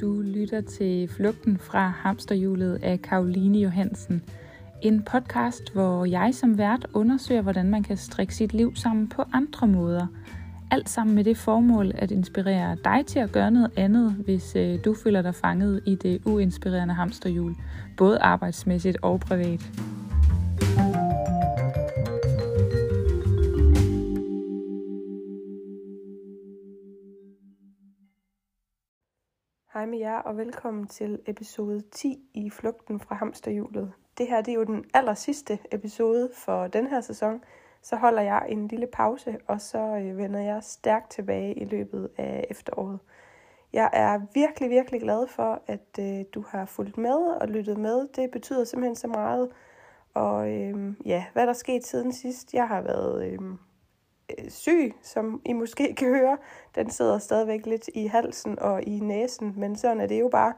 Du lytter til Flugten fra hamsterhjulet af Karoline Johansen. En podcast, hvor jeg som vært undersøger, hvordan man kan strikke sit liv sammen på andre måder. Alt sammen med det formål at inspirere dig til at gøre noget andet, hvis øh, du føler dig fanget i det uinspirerende hamsterhjul, både arbejdsmæssigt og privat. Hej med jer og velkommen til episode 10 i Flugten fra hamsterhjulet. Det her det er jo den aller sidste episode for den her sæson. Så holder jeg en lille pause, og så øh, vender jeg stærkt tilbage i løbet af efteråret. Jeg er virkelig, virkelig glad for, at øh, du har fulgt med og lyttet med. Det betyder simpelthen så meget. Og øh, ja, hvad der er sket siden sidst? Jeg har været øh, Øh, syg, som I måske kan høre. Den sidder stadigvæk lidt i halsen og i næsen, men sådan er det jo bare.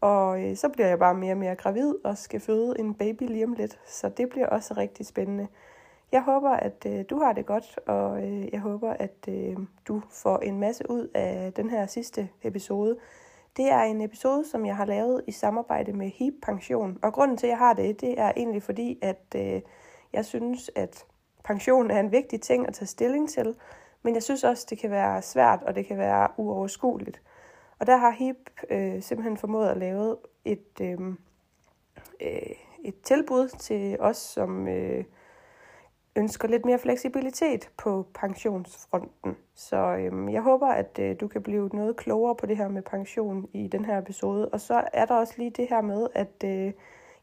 Og øh, så bliver jeg bare mere og mere gravid og skal føde en baby lige om lidt, så det bliver også rigtig spændende. Jeg håber, at øh, du har det godt, og øh, jeg håber, at øh, du får en masse ud af den her sidste episode. Det er en episode, som jeg har lavet i samarbejde med HEAP Pension, og grunden til, at jeg har det, det er egentlig fordi, at øh, jeg synes, at pension er en vigtig ting at tage stilling til, men jeg synes også, det kan være svært, og det kan være uoverskueligt. Og der har HIP øh, simpelthen formået at lave et, øh, øh, et tilbud til os, som øh, ønsker lidt mere fleksibilitet på pensionsfronten. Så øh, jeg håber, at øh, du kan blive noget klogere på det her med pension i den her episode. Og så er der også lige det her med, at øh,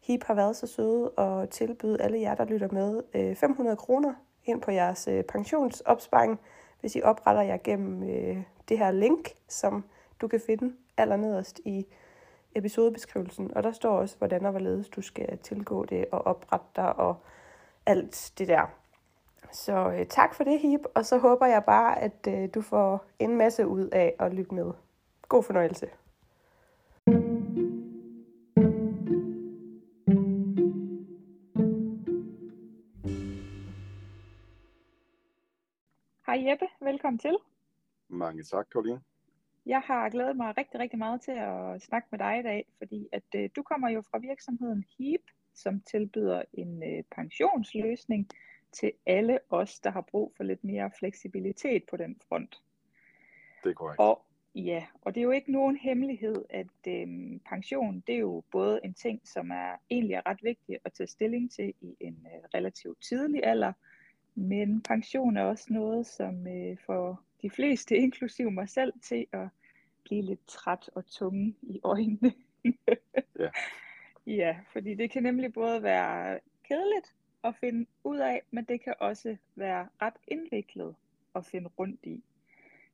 HIP har været så søde og tilbyde alle jer, der lytter med, øh, 500 kroner ind på jeres øh, pensionsopsparing, hvis I opretter jer gennem øh, det her link, som du kan finde allernederst i episodebeskrivelsen. Og der står også, hvordan og hvorledes du skal tilgå det og oprette dig og alt det der. Så øh, tak for det, Hip, og så håber jeg bare, at øh, du får en masse ud af at lytte med. God fornøjelse. Hej Jeppe, velkommen til. Mange tak, Karoline. Jeg har glædet mig rigtig, rigtig meget til at snakke med dig i dag, fordi at øh, du kommer jo fra virksomheden HEAP, som tilbyder en øh, pensionsløsning til alle os, der har brug for lidt mere fleksibilitet på den front. Det er korrekt. Og, ja, og det er jo ikke nogen hemmelighed, at øh, pension, det er jo både en ting, som er egentlig er ret vigtig at tage stilling til i en øh, relativt tidlig alder, men pension er også noget, som øh, får de fleste, inklusive mig selv, til at blive lidt træt og tunge i øjnene. ja. ja, fordi det kan nemlig både være kedeligt at finde ud af, men det kan også være ret indviklet at finde rundt i.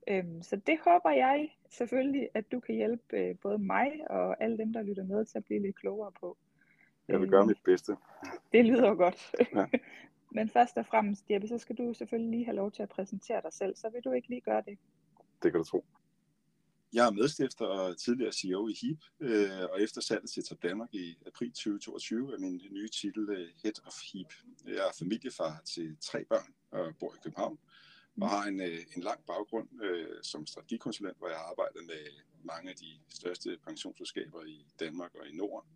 Øhm, så det håber jeg selvfølgelig, at du kan hjælpe øh, både mig og alle dem, der lytter med, til at blive lidt klogere på. Jeg vil gøre mit bedste. Det lyder godt. Ja. Men først og fremmest, Jeppe, så skal du selvfølgelig lige have lov til at præsentere dig selv. Så vil du ikke lige gøre det? Det kan du tro. Jeg er medstifter og tidligere CEO i HEAP, øh, og efter salget til Top Danmark i april 2022 er min nye titel øh, Head of HEAP. Jeg er familiefar til tre børn og bor i København, og har en, øh, en lang baggrund øh, som strategikonsulent, hvor jeg har arbejdet med mange af de største pensionsselskaber i Danmark og i Norden,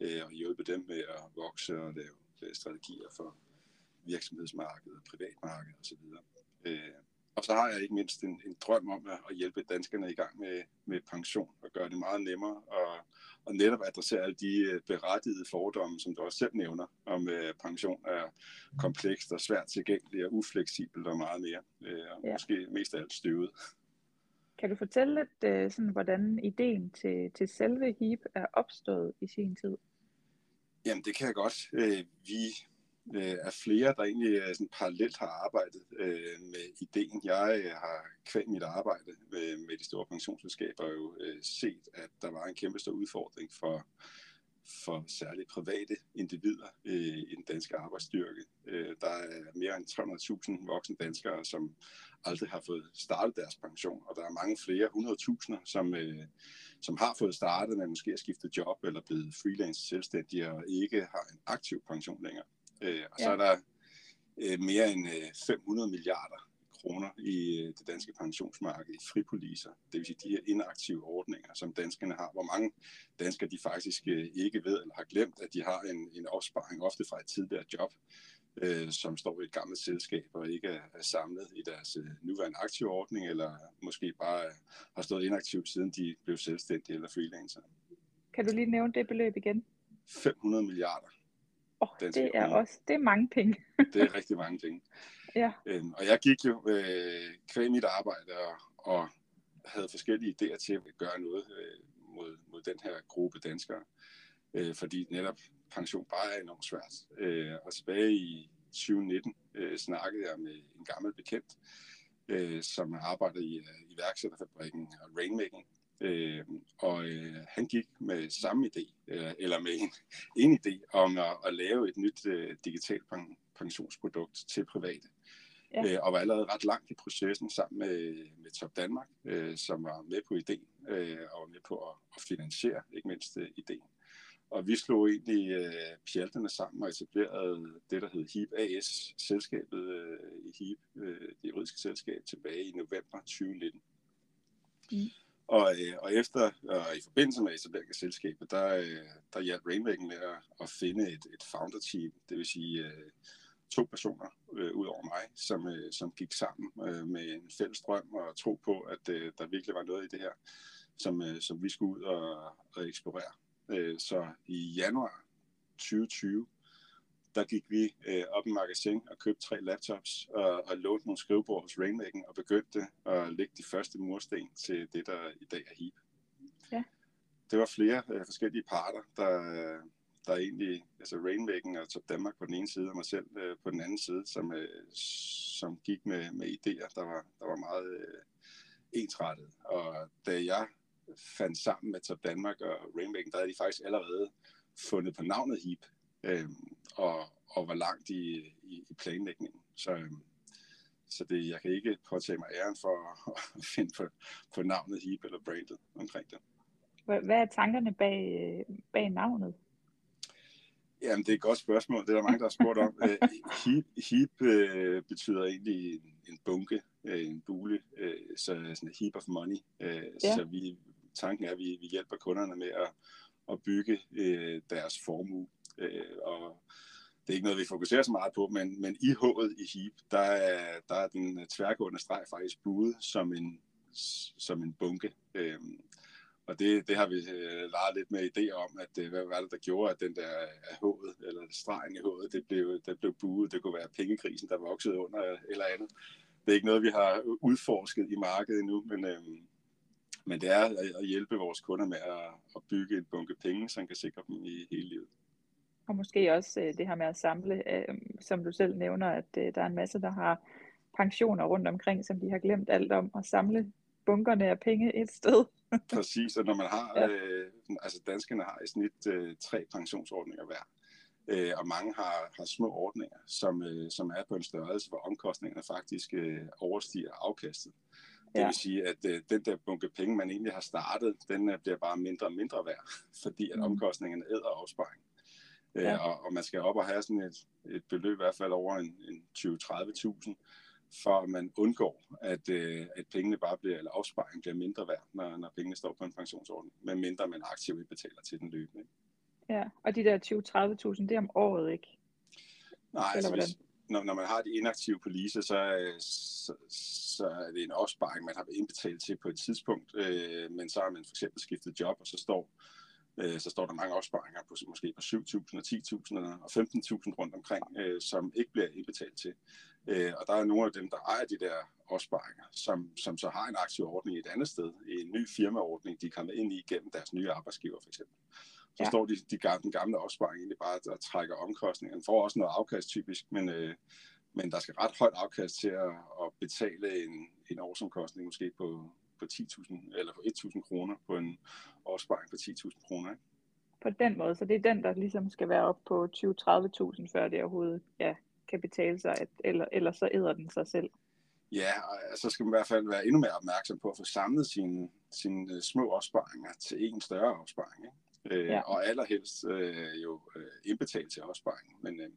øh, og hjulpet dem med at vokse og lave øh, strategier for virksomhedsmarkedet, privatmarkedet osv. Øh, og så har jeg ikke mindst en, en drøm om at, at hjælpe danskerne i gang med, med pension og gøre det meget nemmere og, og netop adressere alle de øh, berettigede fordomme, som du også selv nævner, om uh, pension er komplekst og svært tilgængeligt og ufleksibelt og meget mere. Uh, og ja. måske mest af alt støvet. Kan du fortælle lidt, uh, sådan, hvordan ideen til, til selve HEAP er opstået i sin tid? Jamen, det kan jeg godt. Uh, vi øh, er flere, der egentlig øh, sådan parallelt har arbejdet øh, med ideen. Jeg øh, har kvæg mit arbejde med, med de store pensionsselskaber jo øh, set, at der var en kæmpe stor udfordring for, for særligt private individer øh, i den danske arbejdsstyrke. Øh, der er mere end 300.000 voksne danskere, som aldrig har fået startet deres pension, og der er mange flere, 100.000, som, øh, som har fået startet, men måske har skiftet job eller blevet freelance selvstændige og ikke har en aktiv pension længere. Øh, og ja. så er der øh, mere end øh, 500 milliarder kroner i det danske pensionsmarked i fripoliser. Det vil sige de her inaktive ordninger, som danskerne har. Hvor mange danskere de faktisk ikke ved eller har glemt, at de har en, en opsparing ofte fra et tidligere job, øh, som står i et gammelt selskab og ikke er, er samlet i deres øh, nuværende aktive ordning, eller måske bare øh, har stået inaktivt siden de blev selvstændige eller freelancer. Kan du lige nævne det beløb igen? 500 milliarder. Oh, det er kroner. også det er mange penge. det er rigtig mange penge. Ja. Øhm, og jeg gik jo øh, kvæg mit arbejde og, og havde forskellige idéer til at gøre noget øh, mod, mod den her gruppe danskere. Øh, fordi netop pension bare er enormt svært. Øh, og tilbage i 2019 øh, snakkede jeg med en gammel bekendt, øh, som arbejder i øh, iværksætterfabrikken Rainmaking. Øh, og øh, han gik med samme idé, øh, eller med en, en idé om at, at lave et nyt øh, digitalt pensionsprodukt til private. Ja. Øh, og var allerede ret langt i processen sammen med, med Top Danmark, øh, som var med på ideen øh, og var med på at, at finansiere ikke mindst øh, ideen. Og vi slog egentlig øh, pjalterne sammen og etablerede det, der hed HIP AS, selskabet øh, i HIP, øh, det juridiske selskab, tilbage i november 2019. Mm. Og, øh, og efter, og i forbindelse med etablering af selskabet, der, øh, der hjalp Rainmaking med at, at finde et, et founder-team, det vil sige øh, to personer øh, ud over mig, som, øh, som gik sammen øh, med en fælles drøm og tro på, at øh, der virkelig var noget i det her, som, øh, som vi skulle ud og, og eksplorere. Øh, så i januar 2020, der gik vi øh, op i magasin og købte tre laptops og, og lånte nogle skrivebord hos Rainmaking og begyndte at lægge de første mursten til det, der i dag er HEAP. Ja. Det var flere øh, forskellige parter, der, der egentlig, altså Rainmaking og Top Danmark på den ene side, og mig selv øh, på den anden side, som, øh, som gik med, med idéer, der var, der var meget øh, ensrettet. Og da jeg fandt sammen med Top Danmark og Rainmaking, der havde de faktisk allerede fundet på navnet HEAP, øh, og, og var langt i, i, i planlægningen. Så, øh, så det, jeg kan ikke påtage mig æren for at finde på, på navnet HEAP eller brandet omkring det. Hvad er tankerne bag, bag navnet? Jamen, det er et godt spørgsmål. Det er der mange, der har spurgt om. Øh, heap heap øh, betyder egentlig en, en bunke, øh, en bule, øh, så sådan en heap of money. Øh, ja. Så vi, tanken er, at vi, vi hjælper kunderne med at, at bygge øh, deres formue. Øh, og det er ikke noget, vi fokuserer så meget på, men, men i H'et i HEAP, der er, der er den tværgående streg faktisk buet som en, som en bunke. Øh, og det, det har vi øh, leget lidt med idéer om, at øh, hvad var det, der gjorde, at den der af hovedet, eller stregen i hovedet, det blev, det blev buet. Det kunne være pengekrisen, der voksede under eller andet. Det er ikke noget, vi har udforsket i markedet endnu, men, øh, men det er at hjælpe vores kunder med at, at bygge en bunke penge, som kan sikre dem i hele livet. Og måske også øh, det her med at samle, øh, som du selv nævner, at øh, der er en masse, der har pensioner rundt omkring, som de har glemt alt om, at samle bunkerne af penge et sted. Præcis, og når man har, ja. øh, altså danskerne har i snit øh, tre pensionsordninger hver, øh, og mange har, har små ordninger, som, øh, som er på en størrelse, hvor omkostningerne faktisk øh, overstiger afkastet. Det ja. vil sige, at øh, den der bunke penge, man egentlig har startet, den øh, bliver bare mindre og mindre værd, fordi at mm. omkostningerne æder Øh, ja. og, og man skal op og have sådan et, et beløb i hvert fald over en, en 20-30.000, for at man undgår, at, øh, at pengene bare bliver, eller afsparing bliver mindre værd, når, når pengene står på en pensionsordning, med mindre man aktivt betaler til den løbende. Ja, og de der 20-30.000, det er om året, ikke? Nej, altså hvis, når, når man har de inaktive police, så, så, så er det en opsparing, man har indbetalt til på et tidspunkt, øh, men så har man for eksempel skiftet job, og så står øh, så står der mange opsparinger på måske på 7.000 og 10.000 og 15.000 rundt omkring, øh, som ikke bliver indbetalt til. Øh, og der er nogle af dem, der ejer de der opsparinger, som, som så har en aktiv ordning et andet sted, en ny firmaordning, de er kommet ind i gennem deres nye arbejdsgiver for eksempel. Så ja. står de, de gamle, den gamle opsparing egentlig bare, der trækker omkostningerne. får også noget afkast typisk, men, øh, men der skal ret højt afkast til at, at betale en, en årsomkostning måske på, på 10.000 eller på 1.000 kroner på en opsparing på 10.000 kroner. Ikke? På den måde, så det er den, der ligesom skal være op på 20-30.000, før det overhovedet ja, kan betale sig, at, eller, eller så æder den sig selv. Ja, og så skal man i hvert fald være endnu mere opmærksom på at få samlet sine, sine øh, små opsparinger til en større opsparing. Ikke? Øh, ja. Og allerhelst øh, jo øh, indbetalt til opsparingen. Men, øh,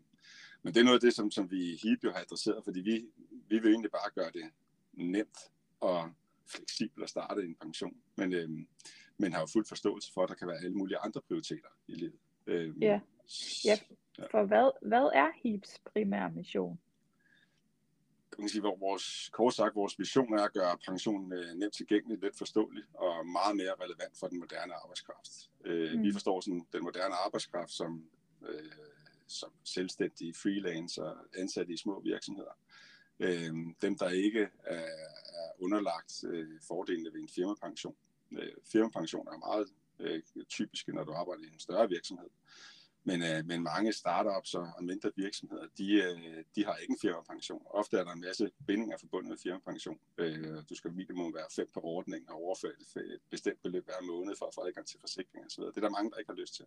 Men det er noget af det, som, som vi i HIP jo har adresseret, fordi vi, vi vil egentlig bare gøre det nemt og fleksibelt at starte en pension. Men, øhm, men har jo fuld forståelse for, at der kan være alle mulige andre prioriteter i livet. Øhm, ja. ja, for hvad, hvad er HIPs primære mission? kan sige, vores, kort sagt, vores mission er at gøre pensionen øh, nemt tilgængelig, let forståelig og meget mere relevant for den moderne arbejdskraft. Øh, mm. Vi forstår sådan, den moderne arbejdskraft som, øh, som selvstændige freelance og ansatte i små virksomheder. Øh, dem, der ikke er, er underlagt øh, fordelene ved en firmapension. Øh, firmapension er meget øh, typiske, når du arbejder i en større virksomhed. Men, øh, men mange startups og mindre virksomheder, de, øh, de har ikke en firmapension. Ofte er der en masse bindinger forbundet med firmapension. Øh, du skal minimum være fem på ordningen og overføre et, bestemt beløb hver måned for at få adgang til forsikring osv. Det er der mange, der ikke har lyst til.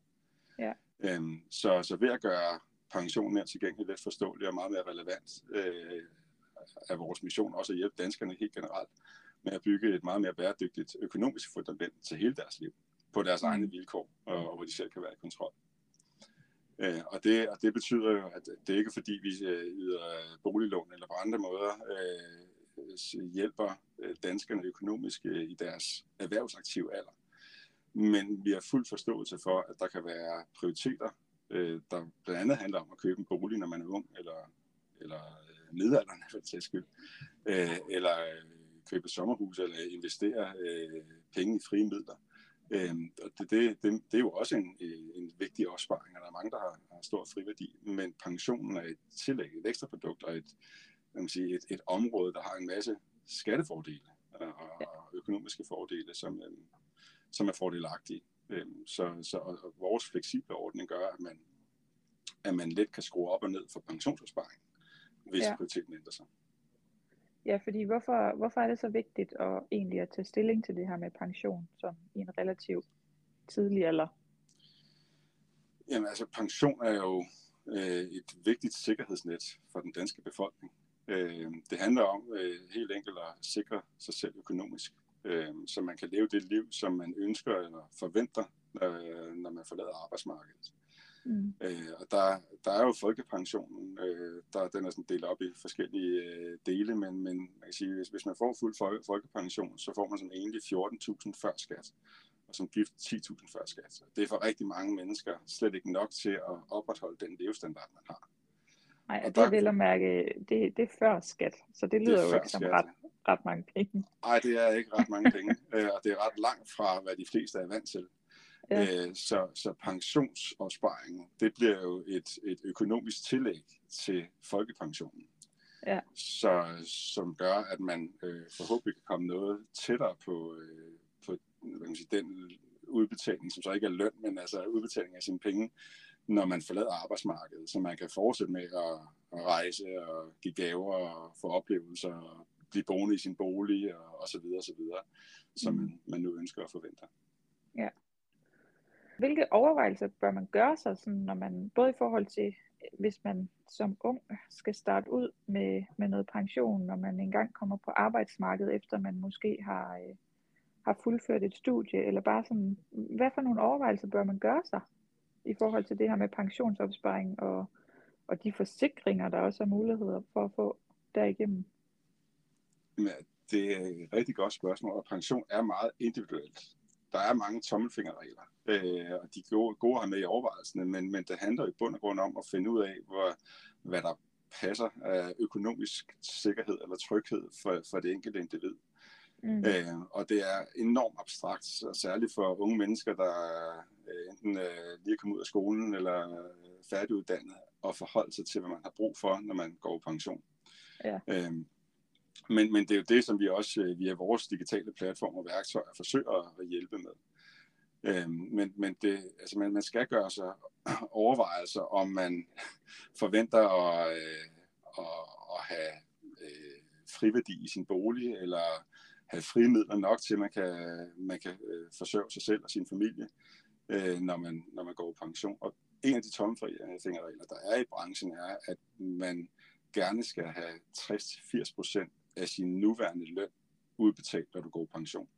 Ja. Øhm, så, så ved at gøre pensionen mere tilgængelig, let forståelig og meget mere relevant, øh, er vores mission også at hjælpe danskerne helt generelt med at bygge et meget mere bæredygtigt økonomisk fundament til hele deres liv på deres mm. egne vilkår, og, og hvor de selv kan være i kontrol. Øh, og, det, og det betyder jo, at det er ikke fordi, vi øh, yder boliglån eller på andre måder øh, hjælper øh, danskerne økonomisk øh, i deres erhvervsaktive alder. Men vi har fuld forståelse for, at der kan være prioriteter, øh, der blandt andet handler om at købe en bolig, når man er ung, eller, eller øh, midalderne for det skyld, øh, eller øh, købe sommerhus, eller investere øh, penge i frie midler. Øhm, og det, det, det, det er jo også en, en vigtig opsparing, og der er mange, der har, har stor friværdi, men pensionen er et tillæg, et ekstra produkt, og et, man sige, et, et område, der har en masse skattefordele og, og økonomiske fordele, som, som er fordelagtige. Så, så og, vores fleksible ordning gør, at man, at man let kan skrue op og ned for pensionsopsparing, hvis ja. prioriteten ændrer sig. Ja, fordi hvorfor, hvorfor er det så vigtigt at egentlig at tage stilling til det her med pension som i en relativt tidlig alder? Jamen altså, pension er jo øh, et vigtigt sikkerhedsnet for den danske befolkning. Øh, det handler om øh, helt enkelt at sikre sig selv økonomisk, øh, så man kan leve det liv, som man ønsker eller forventer, øh, når man forlader arbejdsmarkedet. Mm. Øh, og der, der er jo folkepensionen, øh, der, den er sådan delt op i forskellige øh, dele, men, men man kan sige, hvis, hvis man får fuld folke, folkepension, så får man som egentlig 14.000 før skat, og som gift 10.000 før skat. Det er for rigtig mange mennesker slet ikke nok til at opretholde den levestandard, man har. Nej, det er vel at mærke, det, det er før skat, så det lyder det jo ikke som ret, ret mange penge. Nej, det er ikke ret mange penge, øh, og det er ret langt fra, hvad de fleste er vant til. Ja. Øh, så, så pensionsopsparingen, det bliver jo et, et økonomisk tillæg til folkepensionen. Ja. Så, som gør, at man øh, forhåbentlig kan komme noget tættere på, øh, på hvad man sige, den udbetaling, som så ikke er løn, men altså udbetaling af sine penge, når man forlader arbejdsmarkedet, så man kan fortsætte med at, at rejse og give gaver og få oplevelser og blive boende i sin bolig og, og så videre, og så videre, som mm. man, nu ønsker at forvente. Ja. Hvilke overvejelser bør man gøre sig, sådan, når man både i forhold til, hvis man som ung skal starte ud med, med noget pension, når man engang kommer på arbejdsmarkedet, efter man måske har, øh, har fuldført et studie, eller bare sådan, hvad for nogle overvejelser bør man gøre sig i forhold til det her med pensionsopsparing og, og de forsikringer, der også er muligheder for at få derigennem? Ja, det er et rigtig godt spørgsmål, og pension er meget individuelt. Der er mange tommelfingerregler øh, og de gode, gode have med i overvejelserne, men, men det handler i bund og grund om at finde ud af, hvor, hvad der passer af økonomisk sikkerhed eller tryghed for, for det enkelte individ. Mm. Øh, og det er enormt abstrakt, særligt for unge mennesker, der øh, enten øh, lige er kommet ud af skolen eller øh, færdiguddannet, og forholde sig til, hvad man har brug for, når man går på pension. Ja. Øh, men, men det er jo det, som vi også øh, via vores digitale platform og værktøjer forsøger at hjælpe med. Øhm, men men det, altså man, man skal gøre sig overvejelser, om man forventer at, øh, at, at have øh, friværdi i sin bolig, eller have frimidler nok til, at man kan, man kan øh, forsørge sig selv og sin familie, øh, når, man, når man går på pension. Og en af de tommelfingerregler, øh, der er i branchen, er, at man gerne skal have 60-80% af sin nuværende løn udbetalt, når du går pension.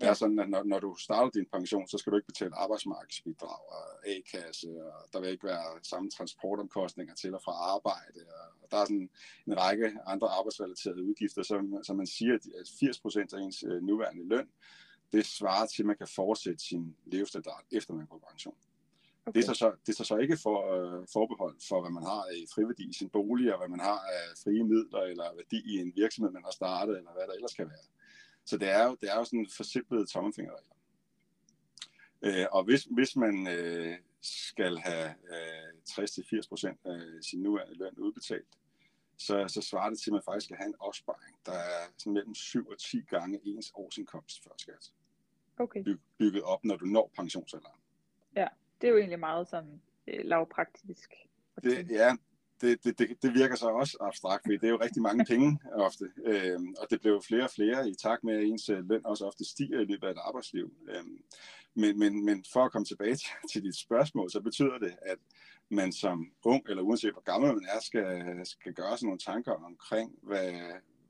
Det er sådan, at når, når du starter din pension, så skal du ikke betale arbejdsmarkedsbidrag og A-kasse, og der vil ikke være samme transportomkostninger til og fra arbejde. Og der er sådan en række andre arbejdsrelaterede udgifter, som, som man siger, at 80% af ens øh, nuværende løn, det svarer til, at man kan fortsætte sin levestandard, efter man går på pension. Okay. Det, er så, det er så ikke for uh, forbehold for, hvad man har i friværdi i sin bolig, og hvad man har af frie midler, eller værdi i en virksomhed, man har startet, eller hvad der ellers kan være. Så det er jo, det er jo sådan forsimplede tommelfingerregler. Øh, og hvis, hvis man øh, skal have øh, 60-80% af sin nuværende løn udbetalt, så, så svarer det til, at man faktisk skal have en opsparing, der er sådan mellem 7 og 10 gange ens årsindkomst før skat. Okay. By, bygget op, når du når pensionsalderen. Ja, det er jo egentlig meget sådan øh, lavpraktisk. Det, ja, det, det, det, det virker så også abstrakt, fordi det er jo rigtig mange penge ofte, øh, og det bliver jo flere og flere i takt med, at ens øh, løn også ofte stiger i løbet af et arbejdsliv. Øh, men, men, men for at komme tilbage til, til dit spørgsmål, så betyder det, at man som ung, eller uanset hvor gammel man er, skal, skal gøre sig nogle tanker omkring, hvad,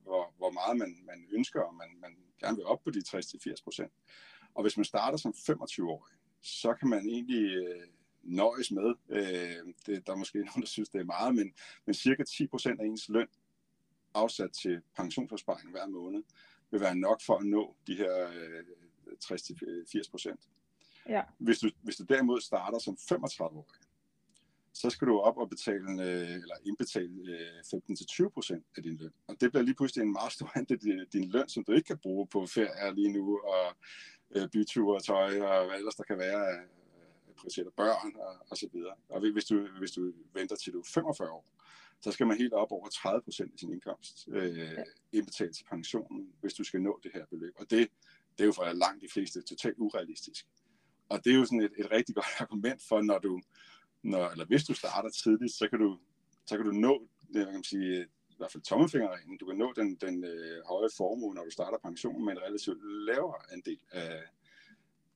hvor, hvor meget man, man ønsker, og man, man gerne vil op på de 60-80 procent. Og hvis man starter som 25-årig, så kan man egentlig øh, nøjes med. Øh, det, der er måske nogen, der synes, det er meget, men, men cirka 10% af ens løn afsat til pensionsopsparing hver måned vil være nok for at nå de her øh, 60-80%. Ja. Hvis, du, hvis du derimod starter som 35-årig, så skal du op og betale, øh, eller indbetale øh, 15-20% af din løn. Og det bliver lige pludselig en meget stor andel af din løn, som du ikke kan bruge på ferie lige nu, og øh, byture og tøj, og hvad ellers der kan være prioriterer børn og, og så videre. Og hvis du, hvis du venter til du er 45 år, så skal man helt op over 30 procent af sin indkomst øh, indbetale til pensionen, hvis du skal nå det her beløb. Og det, det er jo for langt de fleste totalt urealistisk. Og det er jo sådan et, et rigtig godt argument for, når du, når, eller hvis du starter tidligt, så kan du, så kan du nå, det, kan man sige, i hvert fald tommelfingerreglen, du kan nå den, den øh, høje formue, når du starter pensionen, med en relativt lavere andel af,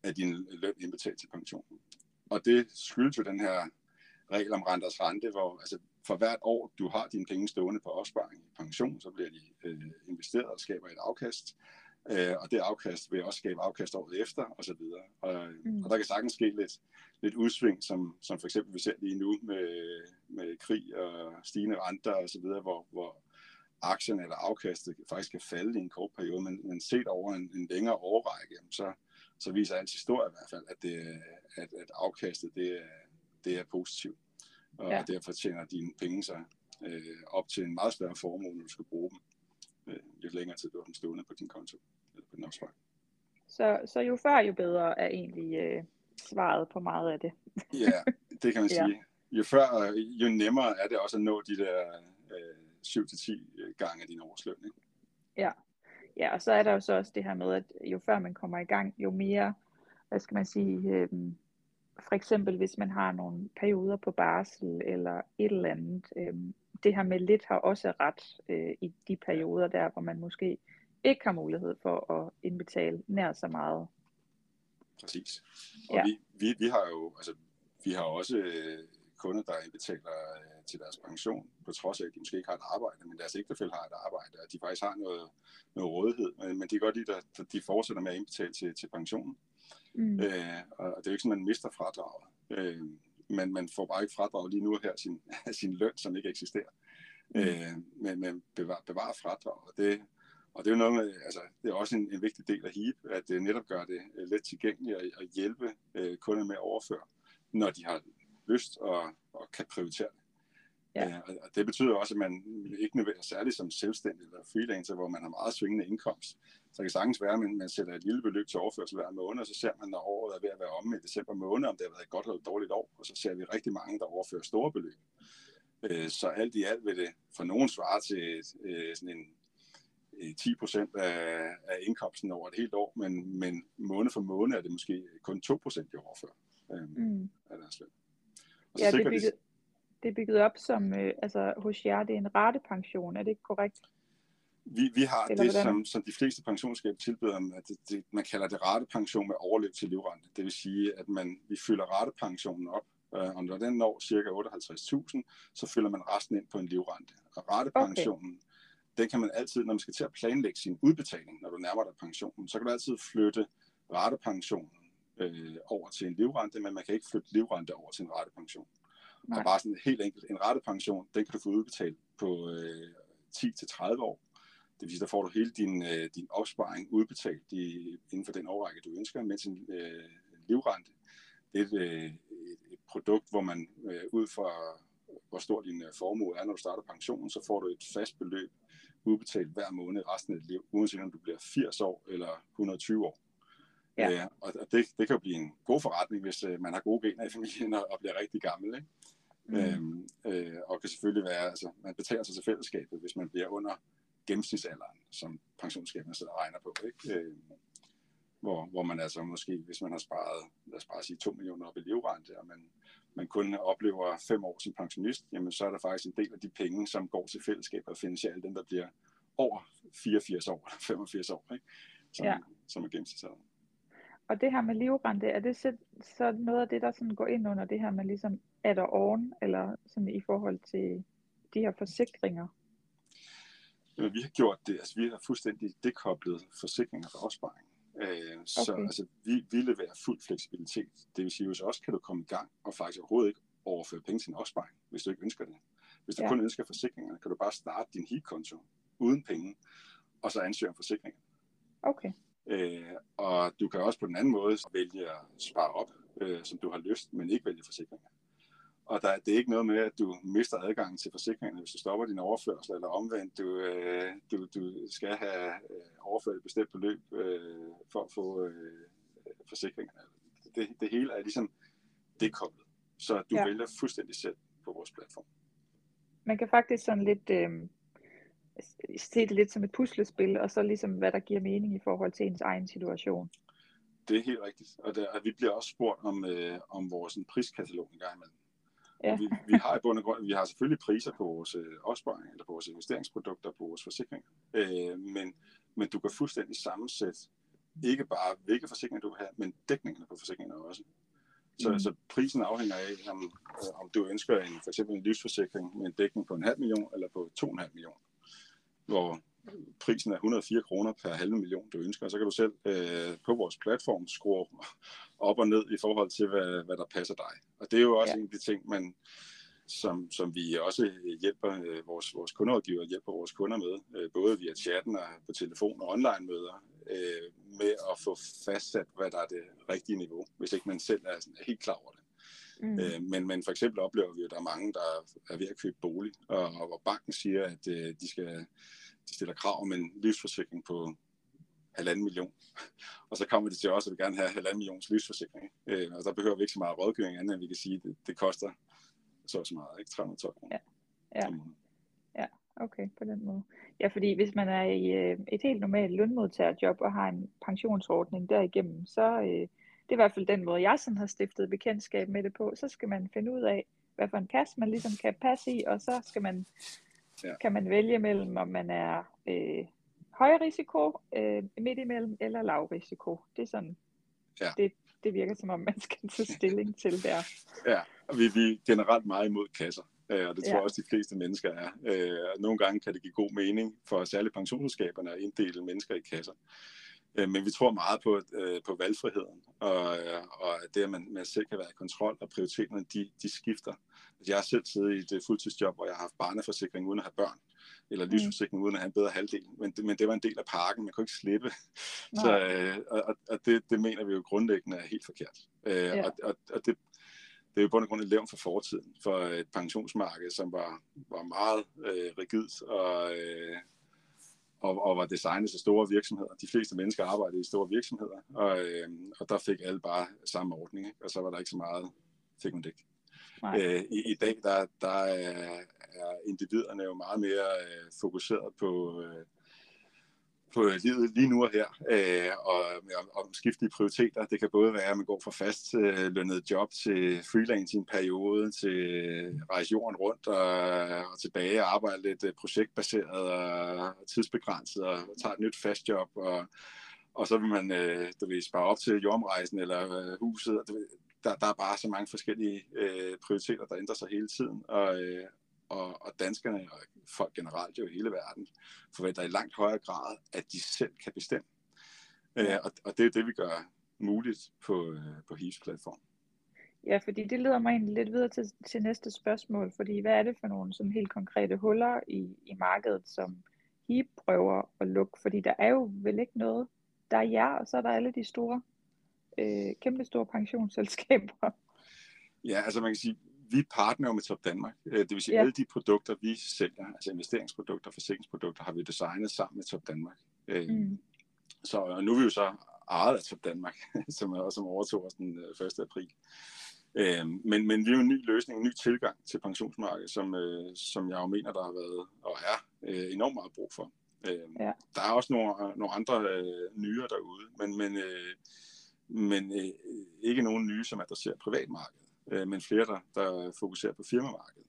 af din løn indbetalt til pensionen. Og det skyldes jo den her regel om renters rente, hvor altså, for hvert år, du har dine penge stående på opsparing i pension, så bliver de øh, investeret og skaber et afkast. Øh, og det afkast vil også skabe afkast året efter, og så videre. Og, mm. og der kan sagtens ske lidt, lidt udsving, som, som for eksempel vi ser lige nu med, med krig og stigende renter og så videre, hvor, hvor aktierne eller afkastet faktisk kan falde i en kort periode, men, men set over en, en længere årrække, så, så viser al historie i hvert fald, at, det, at, at afkastet det er, det er positivt. Og ja. derfor tjener dine penge sig øh, op til en meget større formue, når du skal bruge dem øh, lidt længere tid, du har dem stående på din konto din opsparing. Så, så jo før, jo bedre er egentlig øh, svaret på meget af det. ja, det kan man sige. Ja. Jo før, jo nemmere er det også at nå de der øh, 7-10 gange din årsløn. Ikke? Ja. Ja, og så er der jo så også det her med, at jo før man kommer i gang, jo mere, hvad skal man sige, øh, for eksempel hvis man har nogle perioder på barsel eller et eller andet, øh, det her med lidt har også ret øh, i de perioder der, hvor man måske ikke har mulighed for at indbetale nær så meget. Præcis. Og ja. vi, vi, vi har jo, altså, vi har også øh, kunder, der indbetaler øh, til deres pension, på trods af, at de måske ikke har et arbejde, men deres ægtefælle har et arbejde, og de faktisk har noget, noget rådighed. Men, men de kan godt lide, at de fortsætter med at indbetale til, til pensionen. Mm. Øh, og det er jo ikke sådan, at man mister fradraget. Øh, men man får bare ikke fradrag lige nu her sin, sin løn, som ikke eksisterer. Mm. Øh, men man bevarer, bevarer fradrag, og det, og det er jo noget med, altså, det er også en, en vigtig del af HIP, at det netop gør det let tilgængeligt at, at hjælpe øh, kunder med at overføre, når de har lyst og, og kan prioritere det. Ja. Øh, og det betyder også, at man ikke nødvendigvis særligt som selvstændig eller freelancer, hvor man har meget svingende indkomst. Så det kan sagtens være, at man, man sætter et lille beløb til overførsel hver måned, og så ser man, når året er ved at være omme i december måned, om det har været et godt eller et dårligt år, og så ser vi rigtig mange, der overfører store beløb. Øh, så alt i alt vil det for nogen svare til øh, sådan en 10 procent af, af indkomsten over et helt år, men, men måned for måned er det måske kun 2 procent, de overfører øh, mm. af deres løn. Og så ja, det er, bygget, det er bygget op som, øh, altså hos jer, det er en ratepension, er det ikke korrekt? Vi, vi har Eller det, som, som de fleste pensionsskaber tilbyder, at det, det, man kalder det ratepension med overløb til livrente. Det vil sige, at man, vi fylder ratepensionen op, øh, og når den når cirka 58.000, så fylder man resten ind på en livrente. Og ratepensionen, okay. Den kan man altid, når man skal til at planlægge sin udbetaling, når du nærmer dig pensionen, så kan du altid flytte ratepension øh, over til en livrente, men man kan ikke flytte livrente over til en ratepension. Nej. Og bare sådan helt enkelt, en ratepension, den kan du få udbetalt på øh, 10-30 år. Det vil sige, der får du hele din, øh, din opsparing udbetalt i, inden for den årrække, du ønsker, mens en øh, livrente, det er et, øh, et produkt, hvor man øh, ud fra hvor stor din øh, formue er, når du starter pensionen, så får du et fast beløb udbetalt hver måned resten af dit liv, uanset om du bliver 80 år eller 120 år. Ja. Øh, og det, det kan jo blive en god forretning, hvis øh, man har gode gener i familien og, og bliver rigtig gammel. Ikke? Mm. Øhm, øh, og kan selvfølgelig være, altså man betaler sig til fællesskabet, hvis man bliver under gennemsnitsalderen, som pensionsskaberne sidder og regner på. Ikke? Øh, hvor, hvor man altså måske, hvis man har sparet, lad os bare sige 2 millioner op i livrente, og man, man kun oplever fem år som pensionist, jamen så er der faktisk en del af de penge, som går til fællesskabet og finansierer alle dem, der bliver over 84 år, 85 år, ikke? Som, ja. som er gennemsnitsalderen. Og det her med livrente, er det så, så noget af det, der sådan går ind under det her med ligesom add on, eller sådan i forhold til de her forsikringer? Jamen, vi har gjort det, altså vi har fuldstændig dekoblet forsikringer fra opsparing. Øh, okay. Så altså, vi, vi leverer fuld fleksibilitet. Det vil sige, at også kan du komme i gang og faktisk overhovedet ikke overføre penge til en opsparing, hvis du ikke ønsker det. Hvis du ja. kun ønsker forsikringer, kan du bare starte din HIT-konto uden penge, og så ansøge om forsikringer. Okay. Øh, og du kan også på den anden måde vælge at spare op, øh, som du har lyst, men ikke vælge forsikringer. Og der, det er ikke noget med, at du mister adgang til forsikringen, hvis du stopper din overførsel, eller omvendt, du, øh, du, du skal have øh, overført et bestemt beløb øh, for at få øh, forsikringen. Det, det hele er ligesom dekoblet, så du ja. vælger fuldstændig selv på vores platform. Man kan faktisk sådan lidt øh, se det lidt som et puslespil, og så ligesom hvad der giver mening i forhold til ens egen situation. Det er helt rigtigt, og, der, og vi bliver også spurgt om, øh, om vores priskatalog en gang imellem. Ja. Vi, vi har i bund og grund, vi har selvfølgelig priser på vores øh, opsparing, eller på vores investeringsprodukter, på vores forsikringer. Øh, men, men du kan fuldstændig sammensætte ikke bare hvilke forsikringer du vil have, men dækningerne på forsikringerne også. Så, mm. så prisen afhænger af, om, øh, om du ønsker en, for eksempel en livsforsikring med en dækning på en halv million eller på to en halv million. Hvor prisen er 104 kroner per halv million, du ønsker, så kan du selv øh, på vores platform skrue op og ned i forhold til, hvad, hvad der passer dig. Og det er jo også ja. en af de ting, man, som, som vi også hjælper øh, vores, vores kunderådgiver hjælper vores kunder med, øh, både via chatten og på telefon og online møder, øh, med at få fastsat, hvad der er det rigtige niveau, hvis ikke man selv er, sådan, er helt klar over det. Mm. Øh, men, men for eksempel oplever vi, at der er mange, der er ved at købe bolig, og, og hvor banken siger, at øh, de skal stiller krav om en livsforsikring på halvanden million. Og så kommer de til os, og vil gerne have halvanden millions livsforsikring. Øh, og der behøver vi ikke så meget rådgivning andet, end vi kan sige, at det, det koster så så meget, ikke? 312 kroner. Ja. Ja. ja, okay, på den måde. Ja, fordi hvis man er i øh, et helt normalt lønmodtagerjob og har en pensionsordning derigennem, så øh, det er i hvert fald den måde, jeg sådan har stiftet bekendtskab med det på. Så skal man finde ud af, hvad for en kasse man ligesom kan passe i, og så skal man ja. kan man vælge mellem, om man er øh, høj risiko, øh, midt imellem eller lav risiko. Det er sådan, ja. det, det virker som om, man skal tage stilling til der. Ja, og vi, vi er generelt meget imod kasser. Øh, og det tror jeg også, de fleste mennesker er. Øh, nogle gange kan det give god mening for særligt pensionsselskaberne at inddele mennesker i kasser. Øh, men vi tror meget på, på valgfriheden, og, og det, at man, man selv kan være i kontrol, og prioriteterne, de, de skifter. Jeg har selv siddet i et fuldtidsjob, hvor jeg har haft barneforsikring uden at have børn, eller mm. livsforsikring uden at have en bedre halvdel. Men det, men det var en del af pakken, man kunne ikke slippe. Så, øh, og og det, det mener vi jo grundlæggende er helt forkert. Øh, ja. Og, og, og det, det er jo på grund af levn for fortiden, for et pensionsmarked, som var, var meget øh, rigidt og, øh, og, og var designet til store virksomheder. De fleste mennesker arbejdede i store virksomheder, og, øh, og der fik alle bare samme ordning, ikke? og så var der ikke så meget fik man det ikke. Øh, i, I dag der, der er, er individerne jo meget mere øh, fokuseret på, øh, på livet lige nu og her, øh, og om skiftige prioriteter. Det kan både være, at man går fra fast øh, lønnet job til freelance i en periode, til øh, rejse jorden rundt og, og tilbage og arbejde lidt øh, projektbaseret og tidsbegrænset og tager et nyt fast job og og så vil man øh, du ved, spare op til jordomrejsen eller øh, huset. Du ved, der, der er bare så mange forskellige øh, prioriteter, der ændrer sig hele tiden, og, øh, og, og danskerne og folk generelt jo i hele verden forventer i langt højere grad, at de selv kan bestemme. Øh, og, og det er det, vi gør muligt på, øh, på HIPs platform. Ja, fordi det leder mig egentlig lidt videre til, til næste spørgsmål, fordi hvad er det for nogle sådan helt konkrete huller i, i markedet, som HIP prøver at lukke? Fordi der er jo vel ikke noget, der er jer, og så er der alle de store, øh, kæmpe store pensionsselskaber. Ja, altså man kan sige, vi partner med Top Danmark. Øh, det vil sige, ja. alle de produkter, vi sælger, altså investeringsprodukter, forsikringsprodukter, har vi designet sammen med Top Danmark. Øh, mm. Så nu er vi jo så ejet af Top Danmark, som, er, som overtog os den 1. Øh, april. men, men vi er jo en ny løsning, en ny tilgang til pensionsmarkedet, som, som jeg jo mener, der har været og er enormt meget brug for. ja. Der er også nogle, nogle andre nyere derude, men, men, men ikke nogen nye, som adresserer privatmarkedet øh, men flere, der, der fokuserer på firmamarkedet.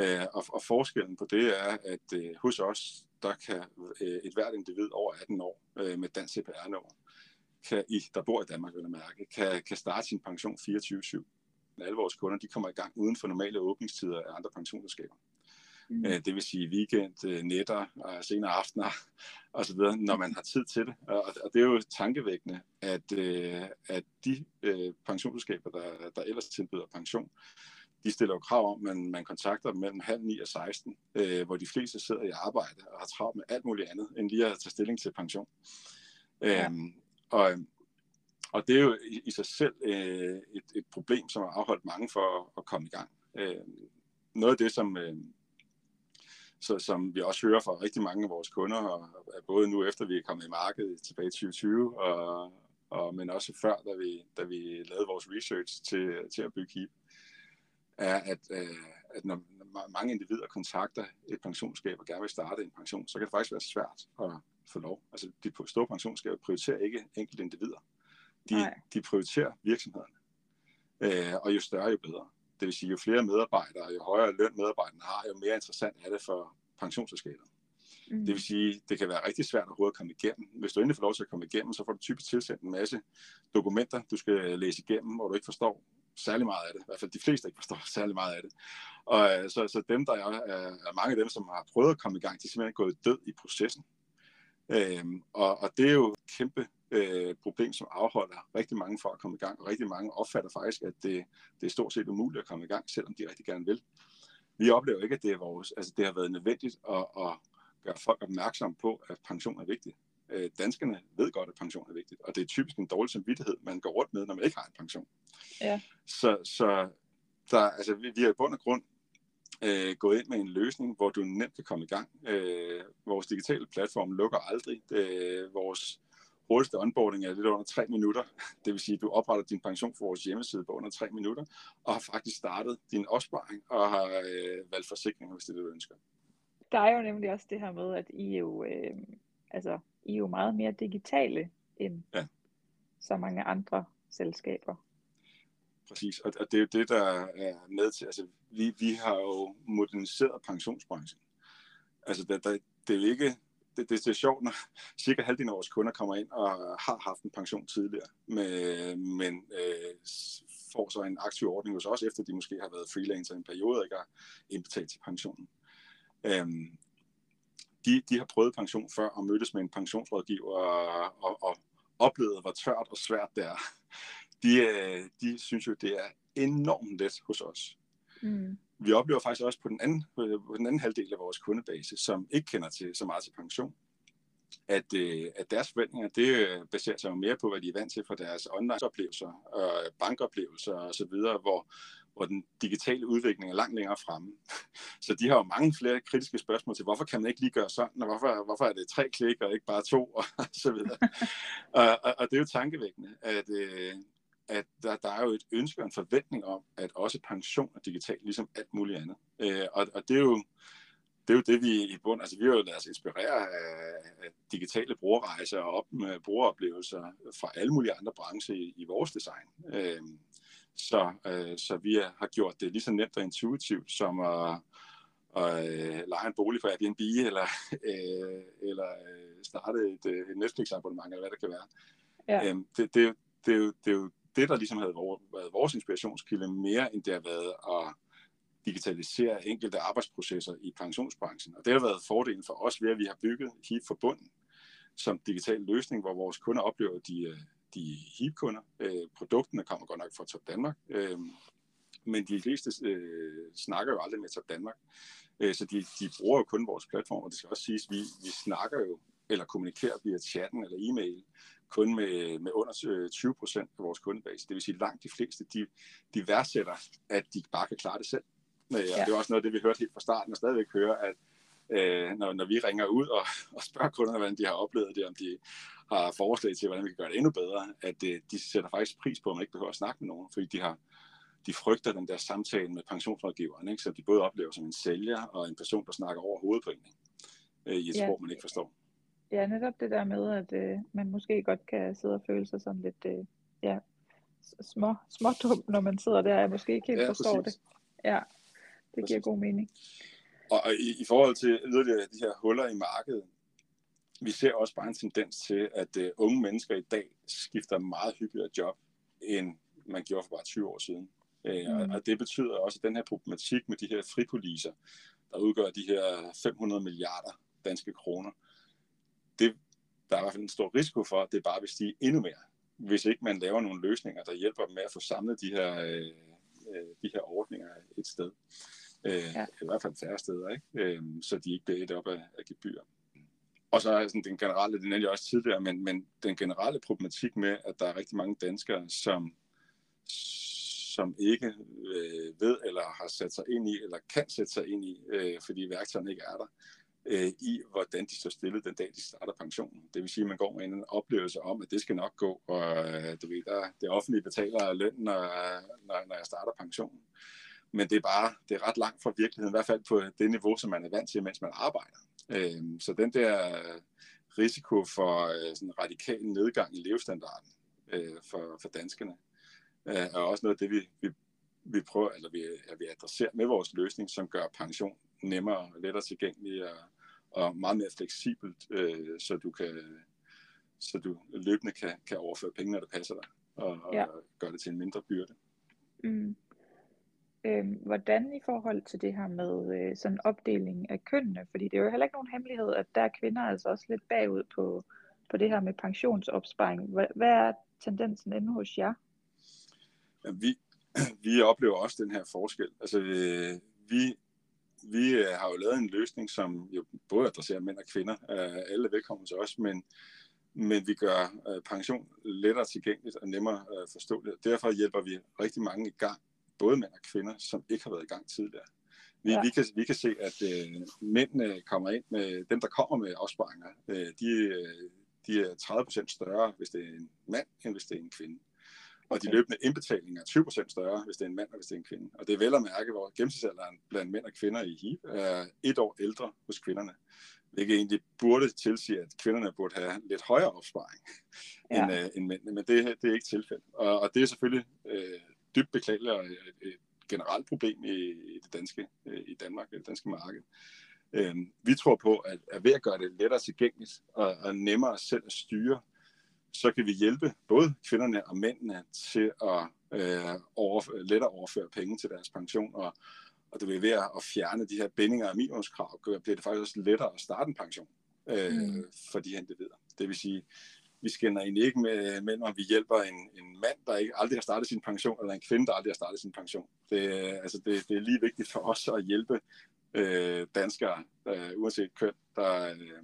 Øh, og, og forskellen på det er, at øh, hos os, der kan øh, et hvert individ over 18 år øh, med dansk CPR-nummer, kan, i, der bor i Danmark, vil jeg mærke, kan, kan starte sin pension 24-7. Alle vores kunder de kommer i gang uden for normale åbningstider af andre pensionsselskaber. Mm. Øh, det vil sige weekend, øh, nætter, og senere aftener osv., når man har tid til det. Og, og det er jo tankevækkende, at, øh, at de øh, pensionsselskaber, der, der ellers tilbyder pension, de stiller jo krav om, at man, man kontakter dem mellem halv 9 og 16, øh, hvor de fleste sidder i arbejde og har travlt med alt muligt andet, end lige at tage stilling til pension. Ja. Øhm, og, og det er jo i, i sig selv øh, et, et problem, som har afholdt mange for at, at komme i gang. Øh, noget af det, som, øh, så, som vi også hører fra rigtig mange af vores kunder, og, både nu efter vi er kommet i markedet tilbage i 2020, og, og, men også før, da vi, da vi lavede vores research til, til at bygge HIP, er, at, øh, at når mange individer kontakter et pensionsskab og gerne vil starte en pension, så kan det faktisk være svært at få lov. Altså, de store pensionsskaber prioriterer ikke enkelte individer. De, de prioriterer virksomhederne. Øh, og jo større, jo bedre. Det vil sige, jo flere medarbejdere, jo højere løn medarbejderne har, jo mere interessant er det for pensionsselskabet. Mm. Det vil sige, det kan være rigtig svært at at komme igennem. Hvis du endelig får lov til at komme igennem, så får du typisk tilsendt en masse dokumenter, du skal læse igennem, hvor du ikke forstår særlig meget af det. I hvert fald de fleste ikke forstår særlig meget af det. Og øh, så, så dem, der er, er mange af dem, som har prøvet at komme i gang, de er simpelthen gået død i processen. Øhm, og, og det er jo kæmpe øh, problem, som afholder rigtig mange fra at komme i gang, og rigtig mange opfatter faktisk, at det, det er stort set umuligt at komme i gang, selvom de rigtig gerne vil. Vi oplever ikke, at det, er vores, altså det har været nødvendigt at, at gøre folk opmærksom på, at pension er vigtigt. Øh, danskerne ved godt, at pension er vigtigt, og det er typisk en dårlig samvittighed, man går rundt med, når man ikke har en pension. Ja. Så, så der, altså, vi, vi er i bund og grund øh, gået ind med en løsning, hvor du nemt kan komme i gang. Øh, vores digitale platform lukker aldrig. Øh, vores hurtigste onboarding er lidt under 3 minutter. Det vil sige, at du opretter din pension for vores hjemmeside på under 3 minutter, og har faktisk startet din opsparing og har øh, valgt forsikring, hvis det er det, du ønsker. Der er jo nemlig også det her med, at I er jo, øh, altså, I er jo meget mere digitale end ja. så mange andre selskaber. Præcis, og, og det er jo det, der er med til. Altså, vi, vi har jo moderniseret pensionsbranchen. Altså, der, der, det er jo ikke det, det, det er sjovt, når cirka halvdelen af vores kunder kommer ind og har haft en pension tidligere, med, men øh, får så en aktiv ordning hos os, efter de måske har været freelancer i en periode og ikke har indbetalt til pensionen. Øhm, de, de har prøvet pension før og mødtes med en pensionsrådgiver og, og, og oplevet, hvor tørt og svært det er. De, øh, de synes jo, det er enormt let hos os. Mm vi oplever faktisk også på den, anden, øh, på den anden halvdel af vores kundebase, som ikke kender til så meget til pension, at, øh, at deres forventninger, det øh, baserer sig jo mere på, hvad de er vant til fra deres online-oplevelser, og bankoplevelser osv., hvor, hvor den digitale udvikling er langt længere fremme. Så de har jo mange flere kritiske spørgsmål til, hvorfor kan man ikke lige gøre sådan, og hvorfor, hvorfor er det tre klik og ikke bare to, og så videre. og, og, og det er jo tankevækkende, at, øh, at der, der er jo et ønske og en forventning om, at også pension er digitalt, ligesom alt muligt andet. Øh, og, og det er jo det er jo det, vi i bund, altså vi har jo lavet os inspirere af, af digitale brugerrejser og op med brugeroplevelser fra alle mulige andre brancher i, i vores design. Øh, så, øh, så vi har gjort det lige så nemt og intuitivt som at, at øh, lege en bolig på Airbnb eller, øh, eller øh, starte et, øh, et Netflix-abonnement, eller hvad det kan være. Ja. Øh, det, det, det, er det er jo det, der ligesom havde været vores inspirationskilde, mere end det har været at digitalisere enkelte arbejdsprocesser i pensionsbranchen. Og det har været fordelen for os ved, at vi har bygget HIP for bunden som digital løsning, hvor vores kunder oplever, de, øh, de HIP-kunder. Øh, produkterne kommer godt nok fra Top Danmark, øh, men de fleste øh, snakker jo aldrig med Top Danmark. Øh, så de, de bruger jo kun vores platform, og det skal også siges, at vi, vi snakker jo eller kommunikerer via chatten eller e-mail kun med, med under 20 øh, procent af vores kundebase. Det vil sige, at langt de fleste, de, de værdsætter, at de bare kan klare det selv. Øh, og ja. det er også noget af det, vi hørte helt fra starten, og stadigvæk hører, at øh, når, når vi ringer ud og, og spørger kunderne, hvordan de har oplevet det, om de har forslag til, hvordan vi kan gøre det endnu bedre, at øh, de sætter faktisk pris på, at man ikke behøver at snakke med nogen, fordi de har de frygter den der samtale med pensionsrådgiveren, ikke? så de både oplever som en sælger og en person, der snakker over hovedet på en, øh, i et ja. sprog, man ikke forstår. Ja, netop det der med, at øh, man måske godt kan sidde og føle sig sådan lidt øh, ja, små, små dum, når man sidder der og måske ikke helt ja, forstår præcis. det. Ja, det præcis. giver god mening. Og, og i, i forhold til yderligere de her huller i markedet, vi ser også bare en tendens til, at uh, unge mennesker i dag skifter meget hyppigere job, end man gjorde for bare 20 år siden. Uh, mm. og, og det betyder også, at den her problematik med de her fripoliser, der udgør de her 500 milliarder danske kroner, det, der er i hvert fald en stor risiko for, at det bare vil stige endnu mere, hvis ikke man laver nogle løsninger, der hjælper dem med at få samlet de her, uh, de her ordninger et sted. Øh, ja. I hvert fald færre steder, ikke? Øh, så de ikke bliver et op af, af gebyr. Og så er sådan den generelle, det nævnte jeg også tidligere, men, men den generelle problematik med, at der er rigtig mange danskere, som, som ikke øh, ved eller har sat sig ind i, eller kan sætte sig ind i, øh, fordi værktøjerne ikke er der, øh, i hvordan de står stillet den dag, de starter pensionen. Det vil sige, at man går med en oplevelse om, at det skal nok gå, og øh, du ved, der, det offentlige betaler løn, når, når, når jeg starter pensionen men det er bare det er ret langt fra virkeligheden, i hvert fald på det niveau, som man er vant til, mens man arbejder. Øh, så den der risiko for øh, sådan en radikal nedgang i levestandarden øh, for, for danskerne, øh, er også noget af det, vi, vi, vi prøver, eller vi, ja, vi adresserer med vores løsning, som gør pension nemmere, lettere tilgængelig og, og meget mere fleksibelt, øh, så du kan så du løbende kan, kan overføre penge, når det passer dig, og, ja. og gøre det til en mindre byrde. Mm. Øh, hvordan i forhold til det her med øh, sådan opdeling af kønnene, fordi det er jo heller ikke nogen hemmelighed, at der er kvinder altså også lidt bagud på, på det her med pensionsopsparing. Hvad, hvad er tendensen inde hos jer? Ja, vi, vi oplever også den her forskel. Altså, øh, vi, vi øh, har jo lavet en løsning, som jo både adresserer mænd og kvinder. Øh, alle er velkommen til os, men, men vi gør øh, pension lettere tilgængeligt og nemmere øh, forståeligt. Derfor hjælper vi rigtig mange i gang både mænd og kvinder, som ikke har været i gang tidligere. Vi, ja. vi, kan, vi kan se, at øh, mændene kommer ind med, dem der kommer med opsparinger, øh, de, de er 30% større, hvis det er en mand, end hvis det er en kvinde. Og de løbende indbetalinger er 20% større, hvis det er en mand, og hvis det er en kvinde. Og det er vel at mærke, hvor gennemsnitsalderen blandt mænd og kvinder i HIP er et år ældre hos kvinderne. Hvilket egentlig burde tilsige, at kvinderne burde have lidt højere opsparing ja. end, øh, end mændene, men det, det er ikke tilfældet. Og, og det er selvfølgelig øh, dybt beklageligt og et generelt problem i, i det danske, øh, i Danmark, i det danske marked. Øh, vi tror på, at, at ved at gøre det lettere tilgængeligt og, og nemmere selv at styre, så kan vi hjælpe både kvinderne og mændene til at øh, overføre, lettere overføre penge til deres pension, og, og det vil ved at fjerne de her bindinger og minimumskrav, bliver det faktisk også lettere at starte en pension øh, mm. for de her individer. Det vil sige, vi skænder egentlig ikke med, mellem, om vi hjælper en, en mand, der ikke aldrig har startet sin pension, eller en kvinde, der aldrig har startet sin pension. Det, altså det, det er lige vigtigt for os at hjælpe øh, danskere, øh, uanset køn, der, øh,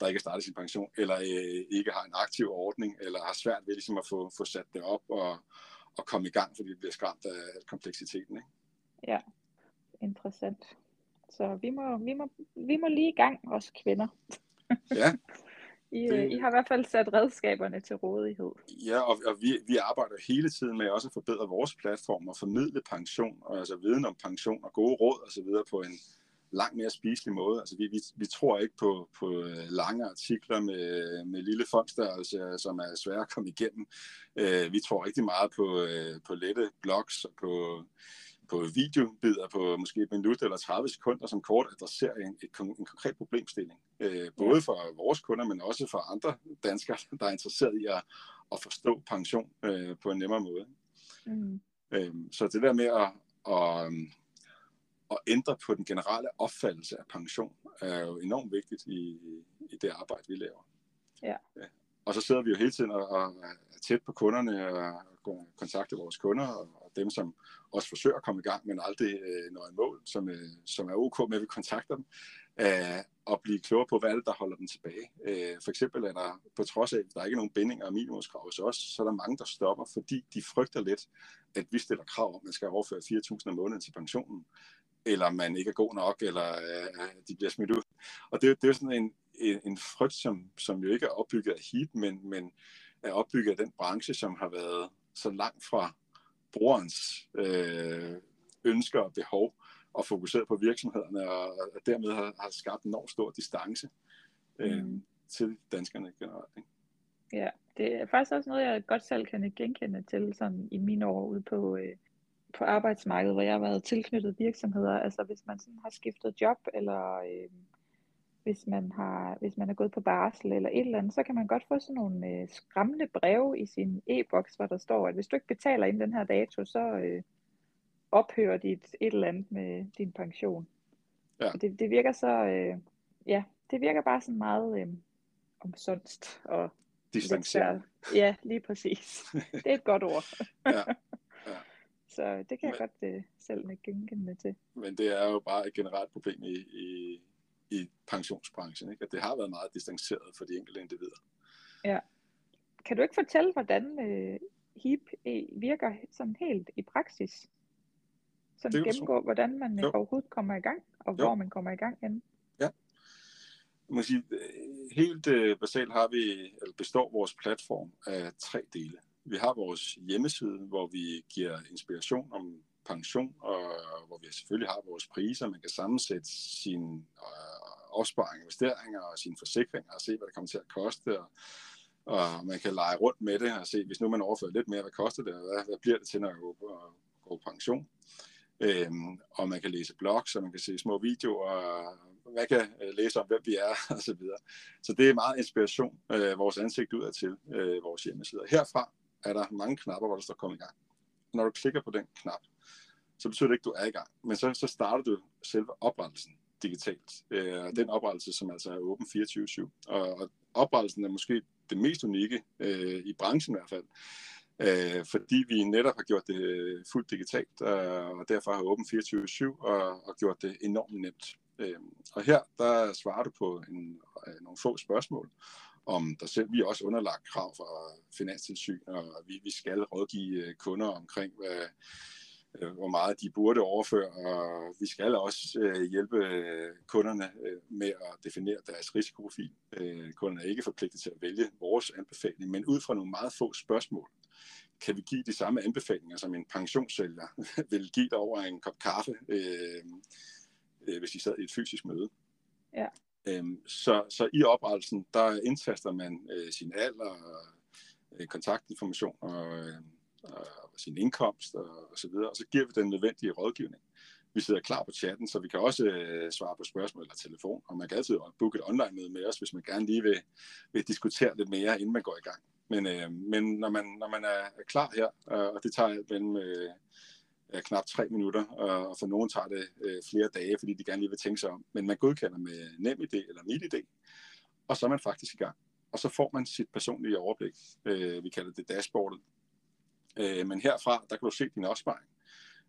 der ikke har startet sin pension, eller øh, ikke har en aktiv ordning, eller har svært ved ligesom at få, få sat det op og, og komme i gang, fordi det bliver skræmt af kompleksiteten. Ikke? Ja, interessant. Så vi må, vi må, vi må lige i gang, os kvinder. ja, I, det, I har i hvert fald sat redskaberne til rådighed. Ja, og, og vi, vi arbejder hele tiden med også at forbedre vores platform og formidle pension, og altså viden om pension og gode råd osv. på en langt mere spiselig måde. Altså vi, vi, vi tror ikke på, på øh, lange artikler med, med lille fondstørrelse, som er svære at komme igennem. Uh, vi tror rigtig meget på, uh, på lette blogs og på på videobider på måske et minut eller 30 sekunder, som kort adresserer en, et, en konkret problemstilling. Øh, både for vores kunder, men også for andre danskere, der er interesseret i at, at forstå pension øh, på en nemmere måde. Mm. Øh, så det der med at, at, at ændre på den generelle opfattelse af pension, er jo enormt vigtigt i, i det arbejde, vi laver. Ja. ja. Og så sidder vi jo hele tiden og, og tæt på kunderne og kontakte vores kunder og dem, som også forsøger at komme i gang, men aldrig øh, når et mål, som, øh, som er ok med, at vi kontakter dem, øh, og blive klogere på, hvad er det, der holder dem tilbage. Øh, for eksempel er der, på trods af, at der er ikke nogen bindinger og minimumskrav hos os, så er der mange, der stopper, fordi de frygter lidt, at vi stiller krav om, at man skal overføre 4.000 om måneden til pensionen, eller man ikke er god nok, eller øh, de bliver smidt ud. Og det, det er jo sådan en, en, en frygt, som, som jo ikke er opbygget af HEAP, men, men er opbygget af den branche, som har været så langt fra brugerens øh, ønsker og behov, og fokuseret på virksomhederne, og, og dermed har, har skabt en enormt stor distance øh, mm. til danskerne generelt. Ikke? Ja, det er faktisk også noget, jeg godt selv kan genkende til sådan i mine år ude på, øh, på arbejdsmarkedet, hvor jeg har været tilknyttet virksomheder. Altså hvis man sådan har skiftet job, eller øh, hvis man har hvis man er gået på barsel eller et eller andet, så kan man godt få sådan nogle øh, skræmmende breve i sin e-boks, hvor der står, at hvis du ikke betaler inden den her dato, så øh, ophører dit et eller andet med din pension. Ja. det, det virker så, øh, ja, det virker bare sådan meget øh, omsundst og distanceret. Ja, lige præcis. Det er et godt ord. ja. Så det kan jeg men, godt øh, selv genkende til. Men det er jo bare et generelt problem i, i, i pensionsbranchen, ikke? at det har været meget distanceret for de enkelte individer. Ja. Kan du ikke fortælle, hvordan øh, HIP virker sådan helt i praksis? Sådan gennemgå, hvordan man jo. overhovedet kommer i gang, og jo. hvor man kommer i gang hen. Ja. Jeg må sige, øh, helt øh, basalt har vi, eller består vores platform af tre dele. Vi har vores hjemmeside, hvor vi giver inspiration om pension, og hvor vi selvfølgelig har vores priser. Man kan sammensætte sin øh, opsparing, investeringer og sine forsikringer og se, hvad det kommer til at koste. Og, og man kan lege rundt med det og se, hvis nu man overfører lidt mere, hvad koster det, og hvad, hvad bliver det til, når jeg går på, går på pension. Øhm, og man kan læse blogs, og man kan se små videoer, og man kan øh, læse om, hvem vi er, og så videre. Så det er meget inspiration, øh, vores ansigt udadtil, øh, vores hjemmeside. Herfra er der mange knapper, hvor der står kom i gang. Når du klikker på den knap, så betyder det ikke, at du er i gang. Men så, så starter du selve oprettelsen digitalt. Øh, den oprettelse, som altså er åben 24-7. Og, og oprettelsen er måske det mest unikke øh, i branchen i hvert fald øh, fordi vi netop har gjort det øh, fuldt digitalt, øh, og derfor har åben 24-7 og, og gjort det enormt nemt. Øh, og her, der svarer du på en, øh, nogle få spørgsmål om dig selv. Vi er også underlagt krav fra Finanstilsyn, og vi, vi skal rådgive øh, kunder omkring, hvad, øh, hvor meget de burde overføre, og vi skal også øh, hjælpe øh, kunderne øh, med at definere deres risikoprofil. Øh, kunderne er ikke forpligtet til at vælge vores anbefaling, men ud fra nogle meget få spørgsmål, kan vi give de samme anbefalinger, som en pensionssælger vil give dig over en kop kaffe, øh, øh, hvis I sad i et fysisk møde. Ja. Øhm, så, så i oprettelsen, der indtaster man øh, sin alder, øh, kontaktinformation og, øh, og sin indkomst og, og så videre, og så giver vi den nødvendige rådgivning. Vi sidder klar på chatten, så vi kan også øh, svare på spørgsmål eller telefon, og man kan altid booke et online-møde med os, hvis man gerne lige vil, vil diskutere lidt mere, inden man går i gang. Men, øh, men når, man, når man er klar her, øh, og det tager mellem øh, Øh, knap tre minutter, og, og for nogen tager det øh, flere dage, fordi de gerne lige vil tænke sig om, men man godkender med NemID eller MitID, og så er man faktisk i gang. Og så får man sit personlige overblik. Øh, vi kalder det dashboardet. Øh, men herfra, der kan du se din opsparing.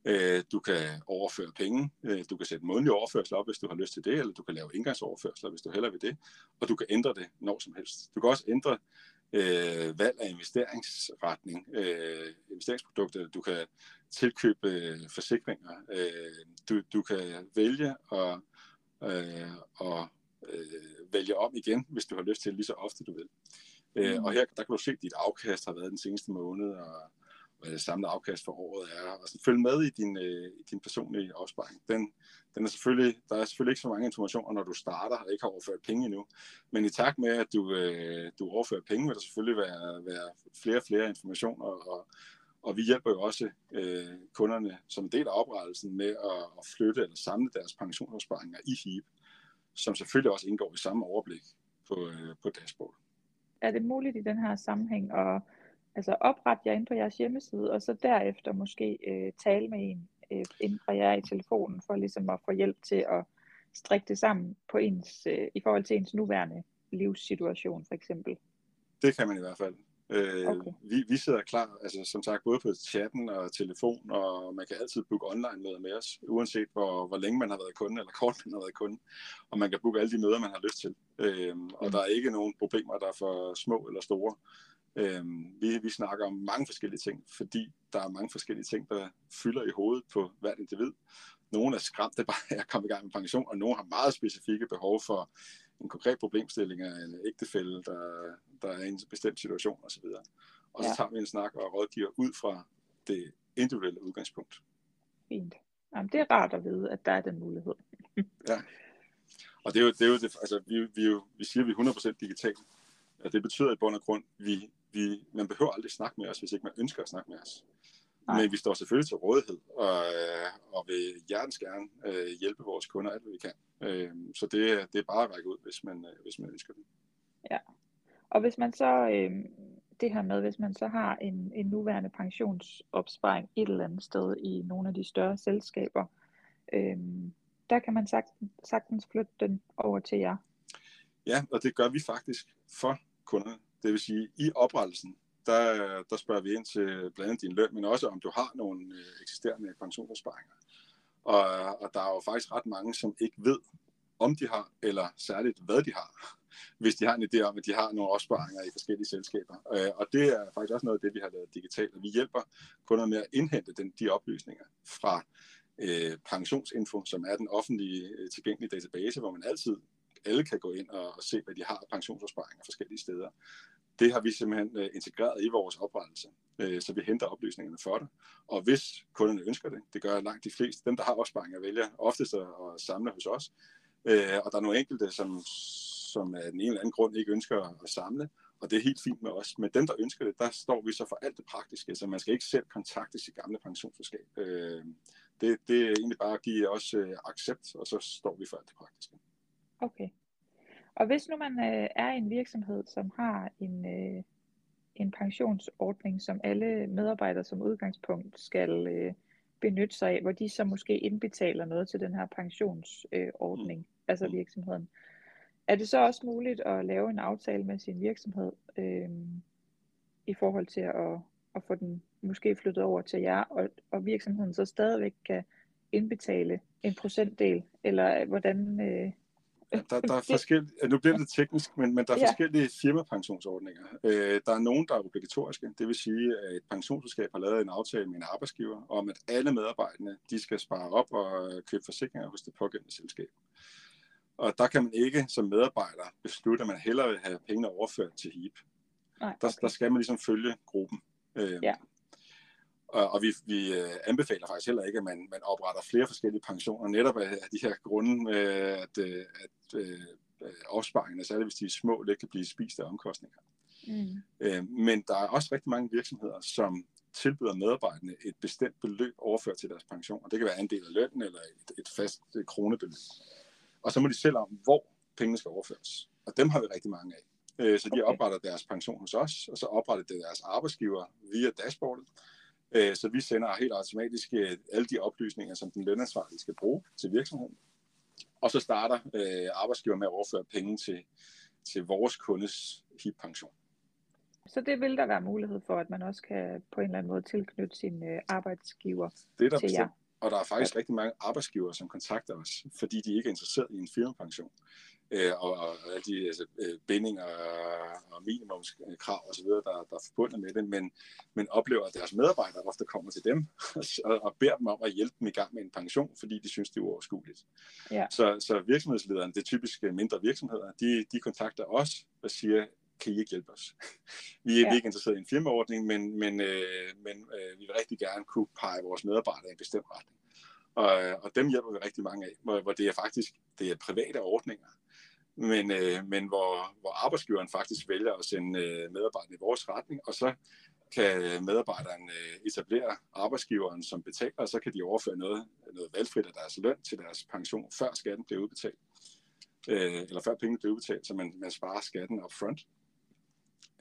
Øh, du kan overføre penge, øh, du kan sætte månedlige overførsler op, hvis du har lyst til det, eller du kan lave indgangsoverførsler, hvis du heller vil det, og du kan ændre det når som helst. Du kan også ændre øh, valg af investeringsretning, øh, investeringsprodukter, du kan tilkøbe øh, forsikringer, øh, du, du kan vælge at øh, og, øh, vælge om igen, hvis du har lyst til lige så ofte du vil. Øh, mm. Og her der kan du se, at dit afkast har været den seneste måned, og hvad det samlede afkast for året er, og så følg med i din, øh, i din personlige opsparing. Den, den er selvfølgelig, der er selvfølgelig ikke så mange informationer, når du starter og ikke har overført penge endnu, men i takt med, at du, øh, du overfører penge, vil der selvfølgelig være, være flere og flere informationer, og, og vi hjælper jo også øh, kunderne som en del af oprettelsen med at, at flytte eller samle deres pensionsopsparinger i HIP, som selvfølgelig også indgår i samme overblik på, øh, på dashboard. Er det muligt i den her sammenhæng at altså oprette jer ind på jeres hjemmeside, og så derefter måske øh, tale med en øh, inden fra jer i telefonen, for ligesom at få hjælp til at strikke det sammen på ens, øh, i forhold til ens nuværende livssituation for eksempel. Det kan man i hvert fald. Øh, okay. vi, vi sidder klar, altså som sagt, både på chatten og telefon, og man kan altid booke online møder med os, uanset hvor, hvor længe man har været kunde, eller kort man har været kunde, og man kan booke alle de møder, man har lyst til. Øh, og mm. der er ikke nogen problemer, der er for små eller store. Øh, vi, vi snakker om mange forskellige ting, fordi der er mange forskellige ting, der fylder i hovedet på hvert individ. Nogle er skræmte bare af at komme i gang med pension, og nogle har meget specifikke behov for en konkret problemstilling af en ægtefælde, der, der er i en bestemt situation osv. Og så ja. tager vi en snak og rådgiver ud fra det individuelle udgangspunkt. Fint. Jamen, det er rart at vide, at der er den mulighed. ja. Og det er jo, det er jo det, altså, vi, vi, jo, vi siger, at vi er 100% digitale. Og det betyder i bund og grund, vi, vi, man behøver aldrig snakke med os, hvis ikke man ønsker at snakke med os. Nej. Men vi står selvfølgelig til rådighed, og, øh, og vil hjertens gerne øh, hjælpe vores kunder alt, hvad vi kan. Øh, så det, det er bare at række ud, hvis man, øh, hvis man ønsker det. Ja, og hvis man så, øh, det her med, hvis man så har en, en nuværende pensionsopsparing et eller andet sted i nogle af de større selskaber, øh, der kan man sagtens, sagtens flytte den over til jer. Ja, og det gør vi faktisk for kunderne. Det vil sige, i oprettelsen, der, der spørger vi ind til blandt andet din løn, men også om du har nogle øh, eksisterende pensionsopsparinger. Og, og der er jo faktisk ret mange, som ikke ved, om de har, eller særligt hvad de har, hvis de har en idé om, at de har nogle opsparinger i forskellige selskaber. Øh, og det er faktisk også noget af det, vi har lavet digitalt, og vi hjælper kunder med at indhente den, de oplysninger fra øh, pensionsinfo, som er den offentlige øh, tilgængelige database, hvor man altid alle kan gå ind og, og se, hvad de har af pensionsopsparinger forskellige steder det har vi simpelthen øh, integreret i vores oprettelse, øh, så vi henter oplysningerne for dig. Og hvis kunderne ønsker det, det gør langt de fleste, dem der har opsparinger vælger oftest at, at samle hos os, øh, og der er nogle enkelte, som, som af den ene eller anden grund ikke ønsker at samle, og det er helt fint med os. Men dem, der ønsker det, der står vi så for alt det praktiske, så man skal ikke selv kontakte sit gamle pensionsselskab. Øh, det, det er egentlig bare at give os øh, accept, og så står vi for alt det praktiske. Okay. Og hvis nu man øh, er en virksomhed, som har en, øh, en pensionsordning, som alle medarbejdere som udgangspunkt skal øh, benytte sig af, hvor de så måske indbetaler noget til den her pensionsordning, øh, mm. altså mm. virksomheden. Er det så også muligt at lave en aftale med sin virksomhed øh, i forhold til at, at få den måske flyttet over til jer, og, og virksomheden så stadigvæk kan indbetale en procentdel, eller hvordan, øh, der, der er forskellige, nu bliver det teknisk, men, men der er ja. forskellige firmapensionsordninger. Øh, der er nogen, der er obligatoriske. Det vil sige, at et pensionsselskab har lavet en aftale med en arbejdsgiver om, at alle medarbejderne de skal spare op og købe forsikringer hos det pågældende selskab. Og der kan man ikke som medarbejder beslutte, at man hellere vil have pengene overført til HIP. Nej, okay. der, der skal man ligesom følge gruppen. Øh, ja. Og, og vi, vi øh, anbefaler faktisk heller ikke, at man, man opretter flere forskellige pensioner, netop af, af de her grunde, øh, at, øh, at øh, opsparingerne, særligt hvis de er små, det kan blive spist af omkostninger. Mm. Øh, men der er også rigtig mange virksomheder, som tilbyder medarbejderne et bestemt beløb overført til deres pension. Og det kan være en del af lønnen eller et, et fast et kronebeløb. Og så må de selv om, hvor pengene skal overføres. Og dem har vi rigtig mange af. Øh, så de okay. opretter deres pension hos os, og så opretter det deres arbejdsgiver via dashboardet. Øh, så vi sender helt automatisk øh, alle de oplysninger, som den lønansvarlige skal bruge til virksomheden. Og så starter øh, arbejdsgiver med at overføre penge til, til vores kundes HIP-pension. Så det vil der være mulighed for, at man også kan på en eller anden måde tilknytte sin arbejdsgiver det er der til bestemt. jer? Og der er faktisk ja. rigtig mange arbejdsgivere, som kontakter os, fordi de ikke er interesseret i en firmapension øh, og, og alle de altså, øh, bindinger og minimumskrav osv., der, der er forbundet med det, men, men oplever, at deres medarbejdere ofte kommer til dem og, og beder dem om at hjælpe dem i gang med en pension, fordi de synes, det er uoverskueligt. Ja. Så, så virksomhedslederne, det er typisk mindre virksomheder, de, de kontakter os og siger, kan I ikke hjælpe os? Vi er ja. ikke interesseret i en firmaordning, men, men, øh, men øh, vi vil rigtig gerne kunne pege vores medarbejdere i en bestemt retning. Og, og dem hjælper vi rigtig mange af, hvor, hvor det er faktisk det er private ordninger, men, øh, men hvor, hvor arbejdsgiveren faktisk vælger at sende øh, medarbejderne i vores retning, og så kan medarbejderen øh, etablere arbejdsgiveren som betaler, og så kan de overføre noget, noget valgfrit af deres løn til deres pension, før skatten bliver udbetalt. Øh, eller før pengene bliver udbetalt, så man, man sparer skatten up front.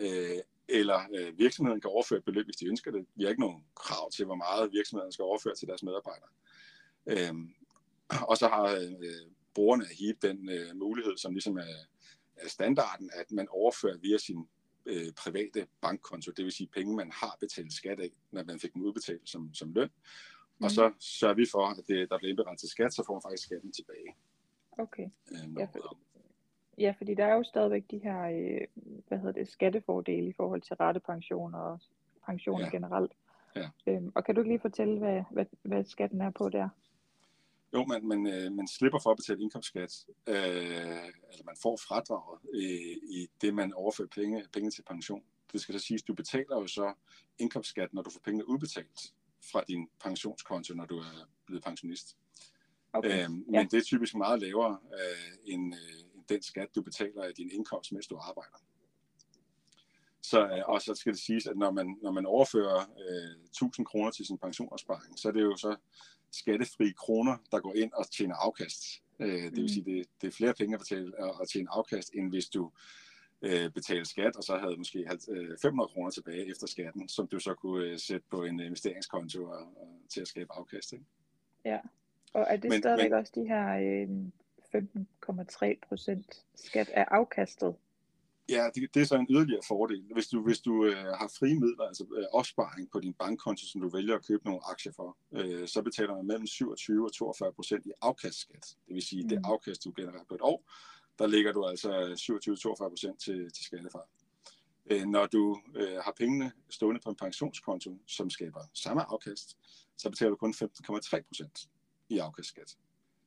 Øh, eller øh, virksomheden kan overføre et beløb, hvis de ønsker det. Vi har ikke nogen krav til, hvor meget virksomheden skal overføre til deres medarbejdere. Øh, og så har øh, brugerne af HEAP den øh, mulighed, som ligesom er, er standarden, at man overfører via sin øh, private bankkonto, det vil sige penge, man har betalt skat af, når man fik dem udbetalt som, som løn. Mm. Og så sørger vi for, at det, der bliver indberettet skat, så får man faktisk skatten tilbage. Okay. Øh, ja, for, ja, fordi der er jo stadigvæk de her øh, hvad hedder det, skattefordele i forhold til rettepension og pensioner ja. generelt. Ja. Øhm, og kan du ikke lige fortælle, hvad, hvad, hvad skatten er på der? Jo, man, man, øh, man slipper for at betale indkomstskat. Øh, altså man får fradraget øh, i det, man overfører penge, penge til pension. Det skal så siges, du betaler jo så indkomstskat, når du får pengene udbetalt fra din pensionskonto, når du er blevet pensionist. Okay. Øh, men ja. det er typisk meget lavere øh, end, øh, end den skat, du betaler af din indkomst, mens du arbejder. Så, øh, og så skal det siges, at når man, når man overfører øh, 1000 kroner til sin pensionsopsparing, så er det jo så skattefri kroner, der går ind og tjener afkast. Øh, det vil mm. sige, det, det er flere penge at betale og tjene afkast, end hvis du øh, betalte skat, og så havde måske 500 kroner tilbage efter skatten, som du så kunne øh, sætte på en investeringskonto og, og, til at skabe afkast. Ikke? Ja, og er det men, stadigvæk men, også de her øh, 15,3 procent skat af afkastet? Ja, det, det er så en yderligere fordel. Hvis du, hvis du øh, har frie midler, altså øh, opsparing på din bankkonto, som du vælger at købe nogle aktier for, øh, så betaler man mellem 27 og 42 procent i afkastskat. Det vil sige, mm. det afkast, du genererer på et år, der ligger du altså 27-42 procent til, til skattefar. Øh, når du øh, har pengene stående på en pensionskonto, som skaber samme afkast, så betaler du kun 15,3 procent i afkastskat.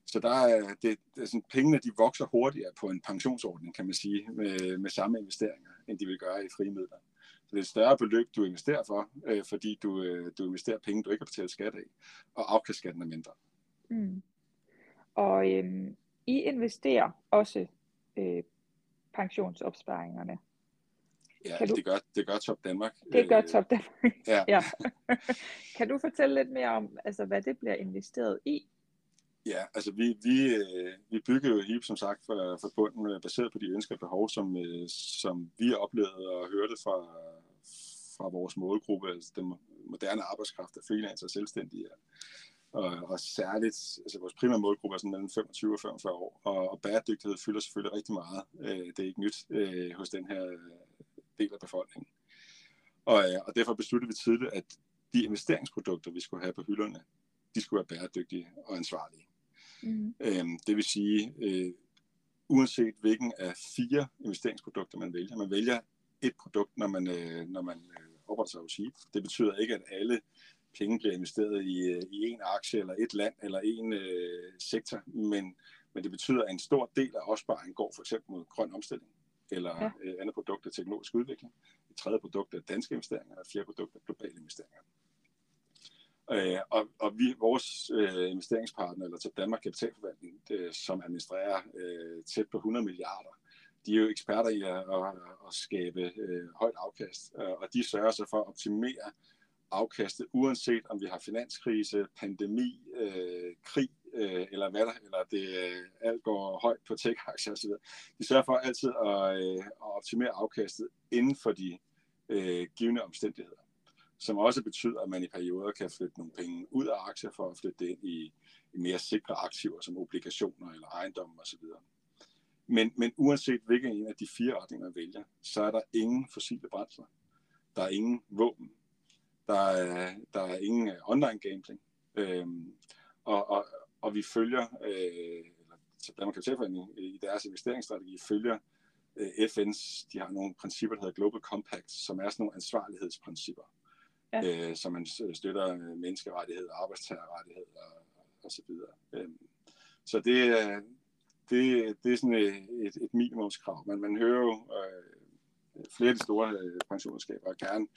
Så der er, det, det er sådan, pengene de vokser hurtigere på en pensionsordning, kan man sige, med, med samme investeringer, end de vil gøre i frie midler. Så det er et større beløb, du investerer for, øh, fordi du, øh, du investerer penge, du ikke har betalt skat af, og afkastskatten er mindre. Mm. Og øhm, I investerer også øh, pensionsopsparingerne. Ja, kan du... det, gør, det gør Top Danmark. Det gør øh, Top Danmark. ja. ja. kan du fortælle lidt mere om, altså, hvad det bliver investeret i? Ja, altså vi, vi, øh, vi byggede jo HIP, som sagt, for, for bunden, øh, baseret på de ønsker og behov, som, øh, som vi har oplevet og hørte fra, fra vores målgruppe, altså den moderne arbejdskraft af freelancer og selvstændige. Og, og særligt, altså vores primære målgruppe er sådan mellem 25 og 45 år, og, og bæredygtighed fylder selvfølgelig rigtig meget. Øh, det er ikke nyt øh, hos den her del af befolkningen. Og, og derfor besluttede vi tidligt, at de investeringsprodukter, vi skulle have på hylderne, de skulle være bæredygtige og ansvarlige. Mm. Øhm, det vil sige, øh, uanset hvilken af fire investeringsprodukter man vælger, man vælger et produkt, når man, øh, når man øh, opretter sig hos HIP. Det betyder ikke, at alle penge bliver investeret i, øh, i en aktie, eller et land, eller en øh, sektor, men, men det betyder, at en stor del af opsparingen går for eksempel mod grøn omstilling, eller ja. øh, andre produkter teknologisk udvikling. Et tredje produkt er danske investeringer, og et fjerde produkt er globale investeringer. Øh, og, og vi, vores øh, investeringspartner, eller til Danmark Kapitalforvaltning, det, som administrerer øh, tæt på 100 milliarder, de er jo eksperter i at, at, at skabe øh, højt afkast, øh, og de sørger sig for at optimere afkastet, uanset om vi har finanskrise, pandemi, øh, krig, øh, eller hvad der, eller det øh, alt går højt på tech-aktier osv. De sørger for altid at, øh, at optimere afkastet inden for de øh, givende omstændigheder som også betyder, at man i perioder kan flytte nogle penge ud af aktier for at flytte det ind i, i mere sikre aktiver, som obligationer eller ejendomme osv. Men, men uanset hvilken en af de fire retninger man vælger, så er der ingen fossile brændsler. Der er ingen våben. Der er, der er ingen øh, online gambling. Øhm, og, og, og vi følger, øh, eller Danmark Kapitalforening i deres investeringsstrategi følger øh, FN's, de har nogle principper, der hedder Global Compact, som er sådan nogle ansvarlighedsprincipper ja. øh, så man støtter øh, menneskerettigheder, arbejdstagerrettigheder og, og så videre. Øh, så det, øh, det, det er sådan øh, et, et minimumskrav. Men man hører jo øh, flere af de store øh, pensionsskaber gerne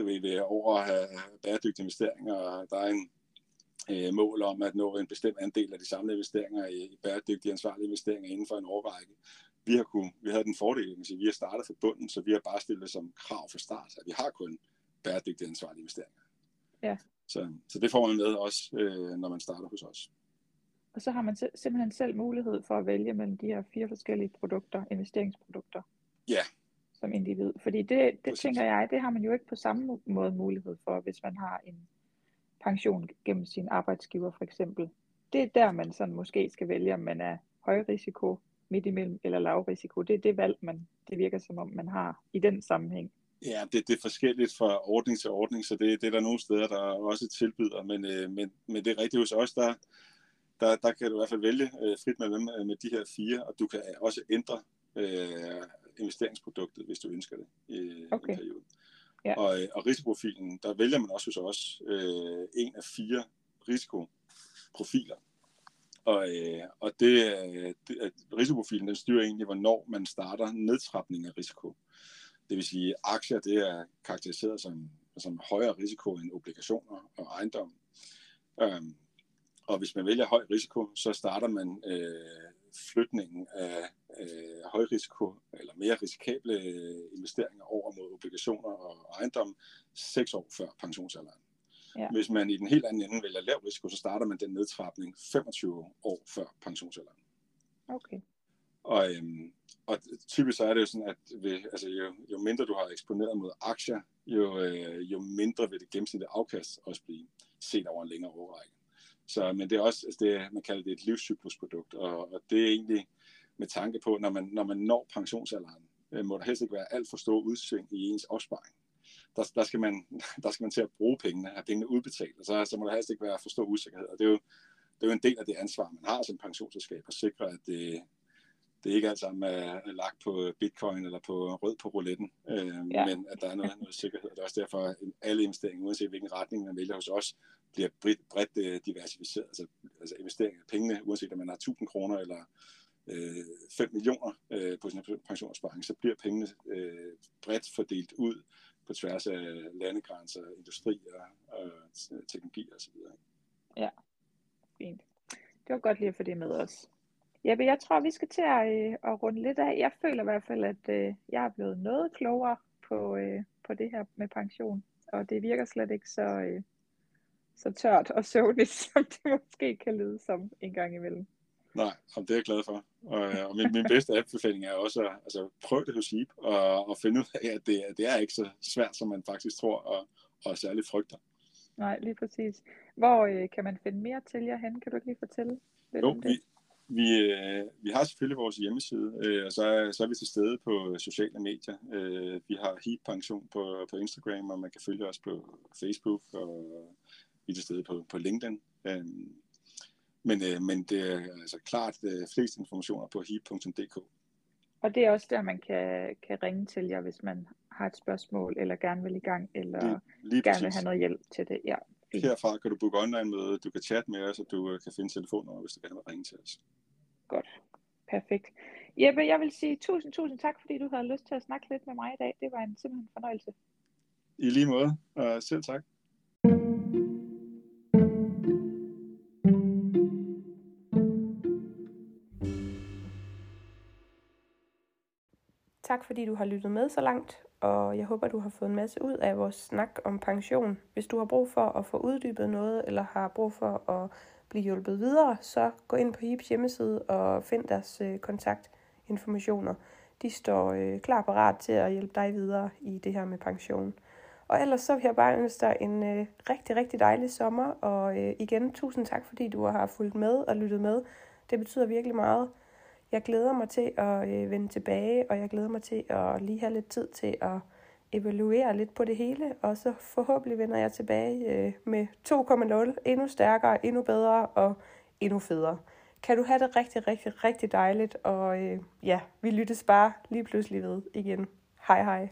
det vil være over at have bæredygtige investeringer, og der er en øh, mål om at nå en bestemt andel af de samlede investeringer i, i bæredygtige ansvarlige investeringer inden for en årrække. Vi har, kunne, vi havde den fordel, at vi har startet fra bunden, så vi har bare stillet som krav fra start, at vi har kun bæredygtige ansvarlige investeringer. Ja. Så, så det får man med også, øh, når man starter hos os. Og så har man simpelthen selv mulighed for at vælge mellem de her fire forskellige produkter, investeringsprodukter. Ja. Som individ. Fordi det, det tænker jeg, det har man jo ikke på samme måde mulighed for, hvis man har en pension gennem sin arbejdsgiver for eksempel. Det er der, man sådan måske skal vælge, om man er høj risiko, midt imellem eller lav risiko. Det er det valg, man det virker som om, man har i den sammenhæng. Ja, det, det er forskelligt fra ordning til ordning, så det, det er der nogle steder, der også tilbyder, men, øh, men, men det er rigtigt hos os, der, der, der kan du i hvert fald vælge øh, frit med øh, med de her fire, og du kan også ændre øh, investeringsproduktet, hvis du ønsker det i okay. en periode. Ja. Og, øh, og risikoprofilen, der vælger man også hos os øh, en af fire risikoprofiler. Og, øh, og det, det, risikoprofilen den styrer egentlig, hvornår man starter nedtrapning af risiko. Det vil sige, at aktier det er karakteriseret som, som højere risiko end obligationer og ejendom. Øhm, og hvis man vælger høj risiko, så starter man øh, flytningen af øh, høj risiko eller mere risikable investeringer over mod obligationer og ejendom seks år før pensionsalderen. Ja. Hvis man i den helt anden ende vælger lav risiko, så starter man den nedtrapning 25 år før pensionsalderen. Okay. Og, øhm, og typisk så er det jo sådan, at ved, altså jo, jo mindre du har eksponeret mod aktier, jo, øh, jo mindre vil det gennemsnitlige afkast også blive set over en længere årrække. Så, men det er også, altså det, man kalder det et livscyklusprodukt, og, og det er egentlig med tanke på, når man, når man når pensionsalderen, øh, må der helst ikke være alt for stor udsving i ens opsparing. Der, der, skal man, der skal man til at bruge pengene, have pengene udbetalt, og så, så må der helst ikke være for stor usikkerhed. Og det er jo, det er jo en del af det ansvar, man har som pensionsselskab, at sikre, at det, det ikke alt sammen er, er lagt på bitcoin eller på rød på rouletten, øh, ja. men at der er noget, noget sikkerhed. Det er også derfor, at alle investeringer, uanset hvilken retning man vælger hos os, bliver bredt, bredt øh, diversificeret. Altså, altså investeringer af pengene, uanset om man har 1000 kroner eller øh, 5 millioner øh, på sin pensionsopsparing, så bliver pengene øh, bredt fordelt ud på tværs af landegrænser, industrier og teknologi osv. Ja, fint. Det var godt lige at få det med os. Jeppe, jeg tror, vi skal til at, øh, at runde lidt af. Jeg føler i hvert fald, at øh, jeg er blevet noget klogere på, øh, på det her med pension. Og det virker slet ikke så, øh, så tørt og søvnigt, som det måske kan lyde som en gang imellem. Nej, det er jeg glad for. Og, øh, og min, min bedste anbefaling er også at altså, prøve det hos Jeep og, og finde ud af, at det, det er ikke så svært, som man faktisk tror og, og særligt frygter. Nej, lige præcis. Hvor øh, kan man finde mere til jer hen? Kan du lige fortælle lidt jo, om? Vi, vi, øh, vi har selvfølgelig vores hjemmeside, øh, og så er, så er vi til stede på sociale medier. Øh, vi har Heat Pension på, på Instagram, og man kan følge os på Facebook, og vi er til stede på, på LinkedIn. Øh, men, øh, men det er altså klart øh, flest informationer på heat.dk. Og det er også der, man kan, kan ringe til jer, hvis man har et spørgsmål, eller gerne vil i gang, eller lige, lige gerne vil have noget hjælp til det. Ja. Herfra kan du booke online møde, du kan chatte med os, og du øh, kan finde telefonnummer, hvis du gerne vil ringe til os. Godt. Perfekt. Jeppe, jeg vil sige tusind, tusind tak, fordi du havde lyst til at snakke lidt med mig i dag. Det var en simpelthen fornøjelse. I lige måde, og selv tak. Tak fordi du har lyttet med så langt, og jeg håber, du har fået en masse ud af vores snak om pension. Hvis du har brug for at få uddybet noget, eller har brug for at blive hjulpet videre, så gå ind på HIPs hjemmeside og find deres øh, kontaktinformationer. De står øh, klar parat til at hjælpe dig videre i det her med pension. Og ellers så vil jeg bare ønske dig en øh, rigtig, rigtig dejlig sommer, og øh, igen tusind tak, fordi du har fulgt med og lyttet med. Det betyder virkelig meget. Jeg glæder mig til at øh, vende tilbage, og jeg glæder mig til at lige have lidt tid til at evaluere lidt på det hele, og så forhåbentlig vender jeg tilbage øh, med 2.0, endnu stærkere, endnu bedre og endnu federe. Kan du have det rigtig, rigtig, rigtig dejligt, og øh, ja, vi lyttes bare lige pludselig ved igen. Hej hej.